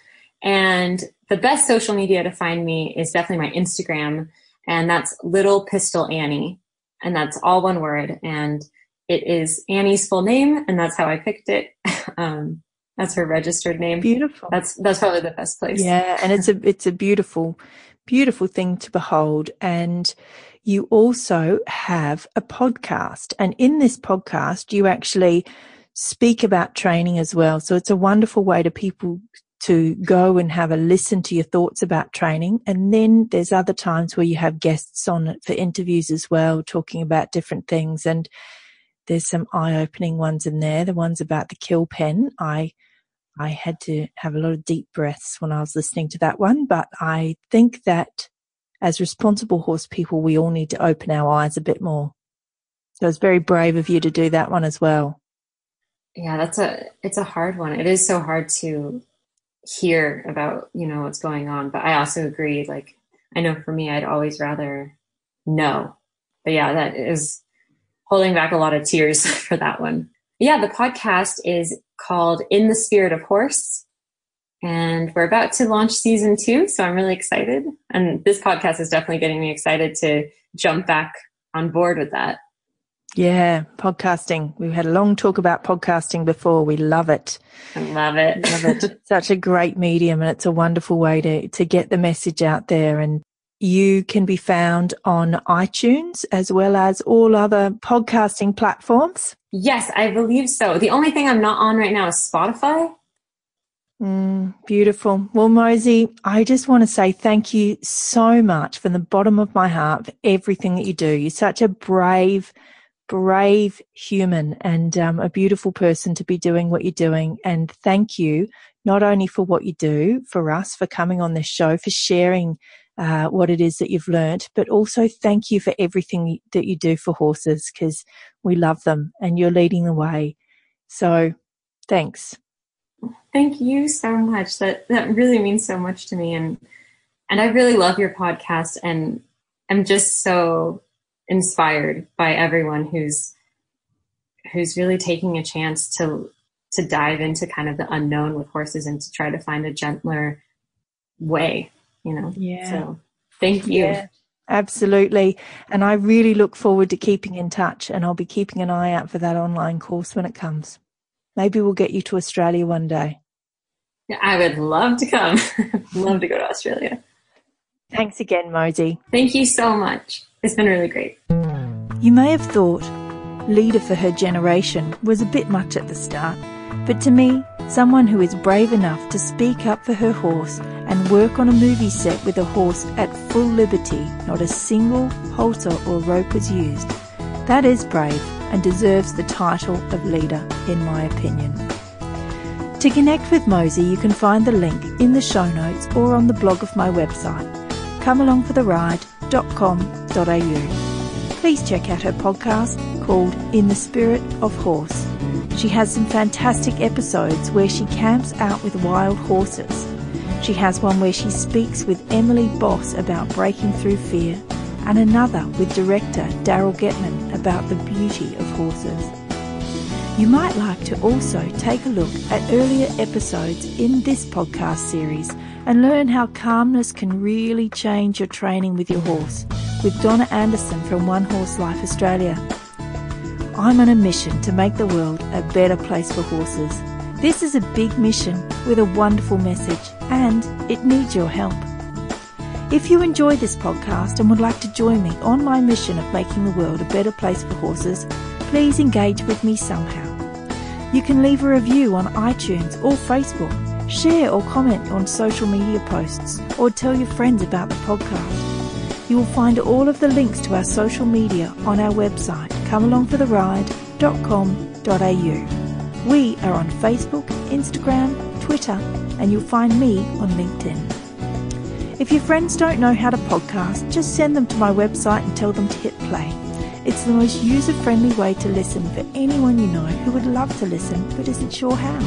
And the best social media to find me is definitely my Instagram. And that's Little Pistol Annie. And that's all one word. And it is Annie's full name. And that's how I picked it. um, that's her registered name. Beautiful. That's that's probably the best place. Yeah, and it's a it's a beautiful, beautiful thing to behold. And you also have a podcast, and in this podcast, you actually speak about training as well. So it's a wonderful way to people to go and have a listen to your thoughts about training. And then there's other times where you have guests on for interviews as well, talking about different things. And there's some eye opening ones in there. The ones about the kill pen. I I had to have a lot of deep breaths when I was listening to that one, but I think that as responsible horse people, we all need to open our eyes a bit more. So it's very brave of you to do that one as well. Yeah, that's a it's a hard one. It is so hard to hear about, you know, what's going on, but I also agree like I know for me I'd always rather know. But yeah, that is holding back a lot of tears for that one. Yeah, the podcast is called In the Spirit of Horse. And we're about to launch season two, so I'm really excited. And this podcast is definitely getting me excited to jump back on board with that. Yeah, podcasting. We've had a long talk about podcasting before. We love it. I love it. love it. Such a great medium and it's a wonderful way to, to get the message out there. And you can be found on iTunes as well as all other podcasting platforms. Yes, I believe so. The only thing I'm not on right now is Spotify. Mm, beautiful. Well, Mosey, I just want to say thank you so much from the bottom of my heart for everything that you do. You're such a brave, brave human and um, a beautiful person to be doing what you're doing. And thank you not only for what you do for us, for coming on this show, for sharing uh, what it is that you've learned, but also thank you for everything that you do for horses because we love them and you're leading the way. So thanks. Thank you so much. That that really means so much to me and and I really love your podcast and I'm just so inspired by everyone who's who's really taking a chance to to dive into kind of the unknown with horses and to try to find a gentler way, you know. Yeah. So thank you. Yeah, absolutely. And I really look forward to keeping in touch and I'll be keeping an eye out for that online course when it comes. Maybe we'll get you to Australia one day. I would love to come. love to go to Australia. Thanks again, Mosey. Thank you so much. It's been really great. You may have thought leader for her generation was a bit much at the start, but to me, someone who is brave enough to speak up for her horse and work on a movie set with a horse at full liberty, not a single halter or rope was used, that is brave and deserves the title of leader, in my opinion. To connect with Mosey, you can find the link in the show notes or on the blog of my website, comealongfortheride.com.au. Please check out her podcast called In the Spirit of Horse. She has some fantastic episodes where she camps out with wild horses. She has one where she speaks with Emily Boss about breaking through fear and another with director Daryl Getman about the beauty of horses. You might like to also take a look at earlier episodes in this podcast series and learn how calmness can really change your training with your horse with Donna Anderson from One Horse Life Australia. I'm on a mission to make the world a better place for horses. This is a big mission with a wonderful message and it needs your help. If you enjoy this podcast and would like to join me on my mission of making the world a better place for horses, please engage with me somehow. You can leave a review on iTunes or Facebook, share or comment on social media posts, or tell your friends about the podcast. You will find all of the links to our social media on our website, comealongfortheride.com.au. We are on Facebook, Instagram, Twitter, and you'll find me on LinkedIn. If your friends don't know how to podcast, just send them to my website and tell them to hit play. It's the most user friendly way to listen for anyone you know who would love to listen but isn't sure how.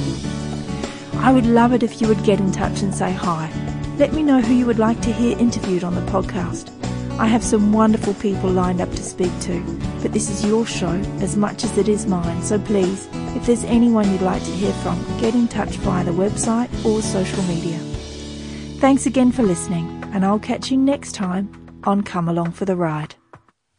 I would love it if you would get in touch and say hi. Let me know who you would like to hear interviewed on the podcast. I have some wonderful people lined up to speak to, but this is your show as much as it is mine, so please, if there's anyone you'd like to hear from, get in touch via the website or social media. Thanks again for listening, and I'll catch you next time on Come Along for the Ride.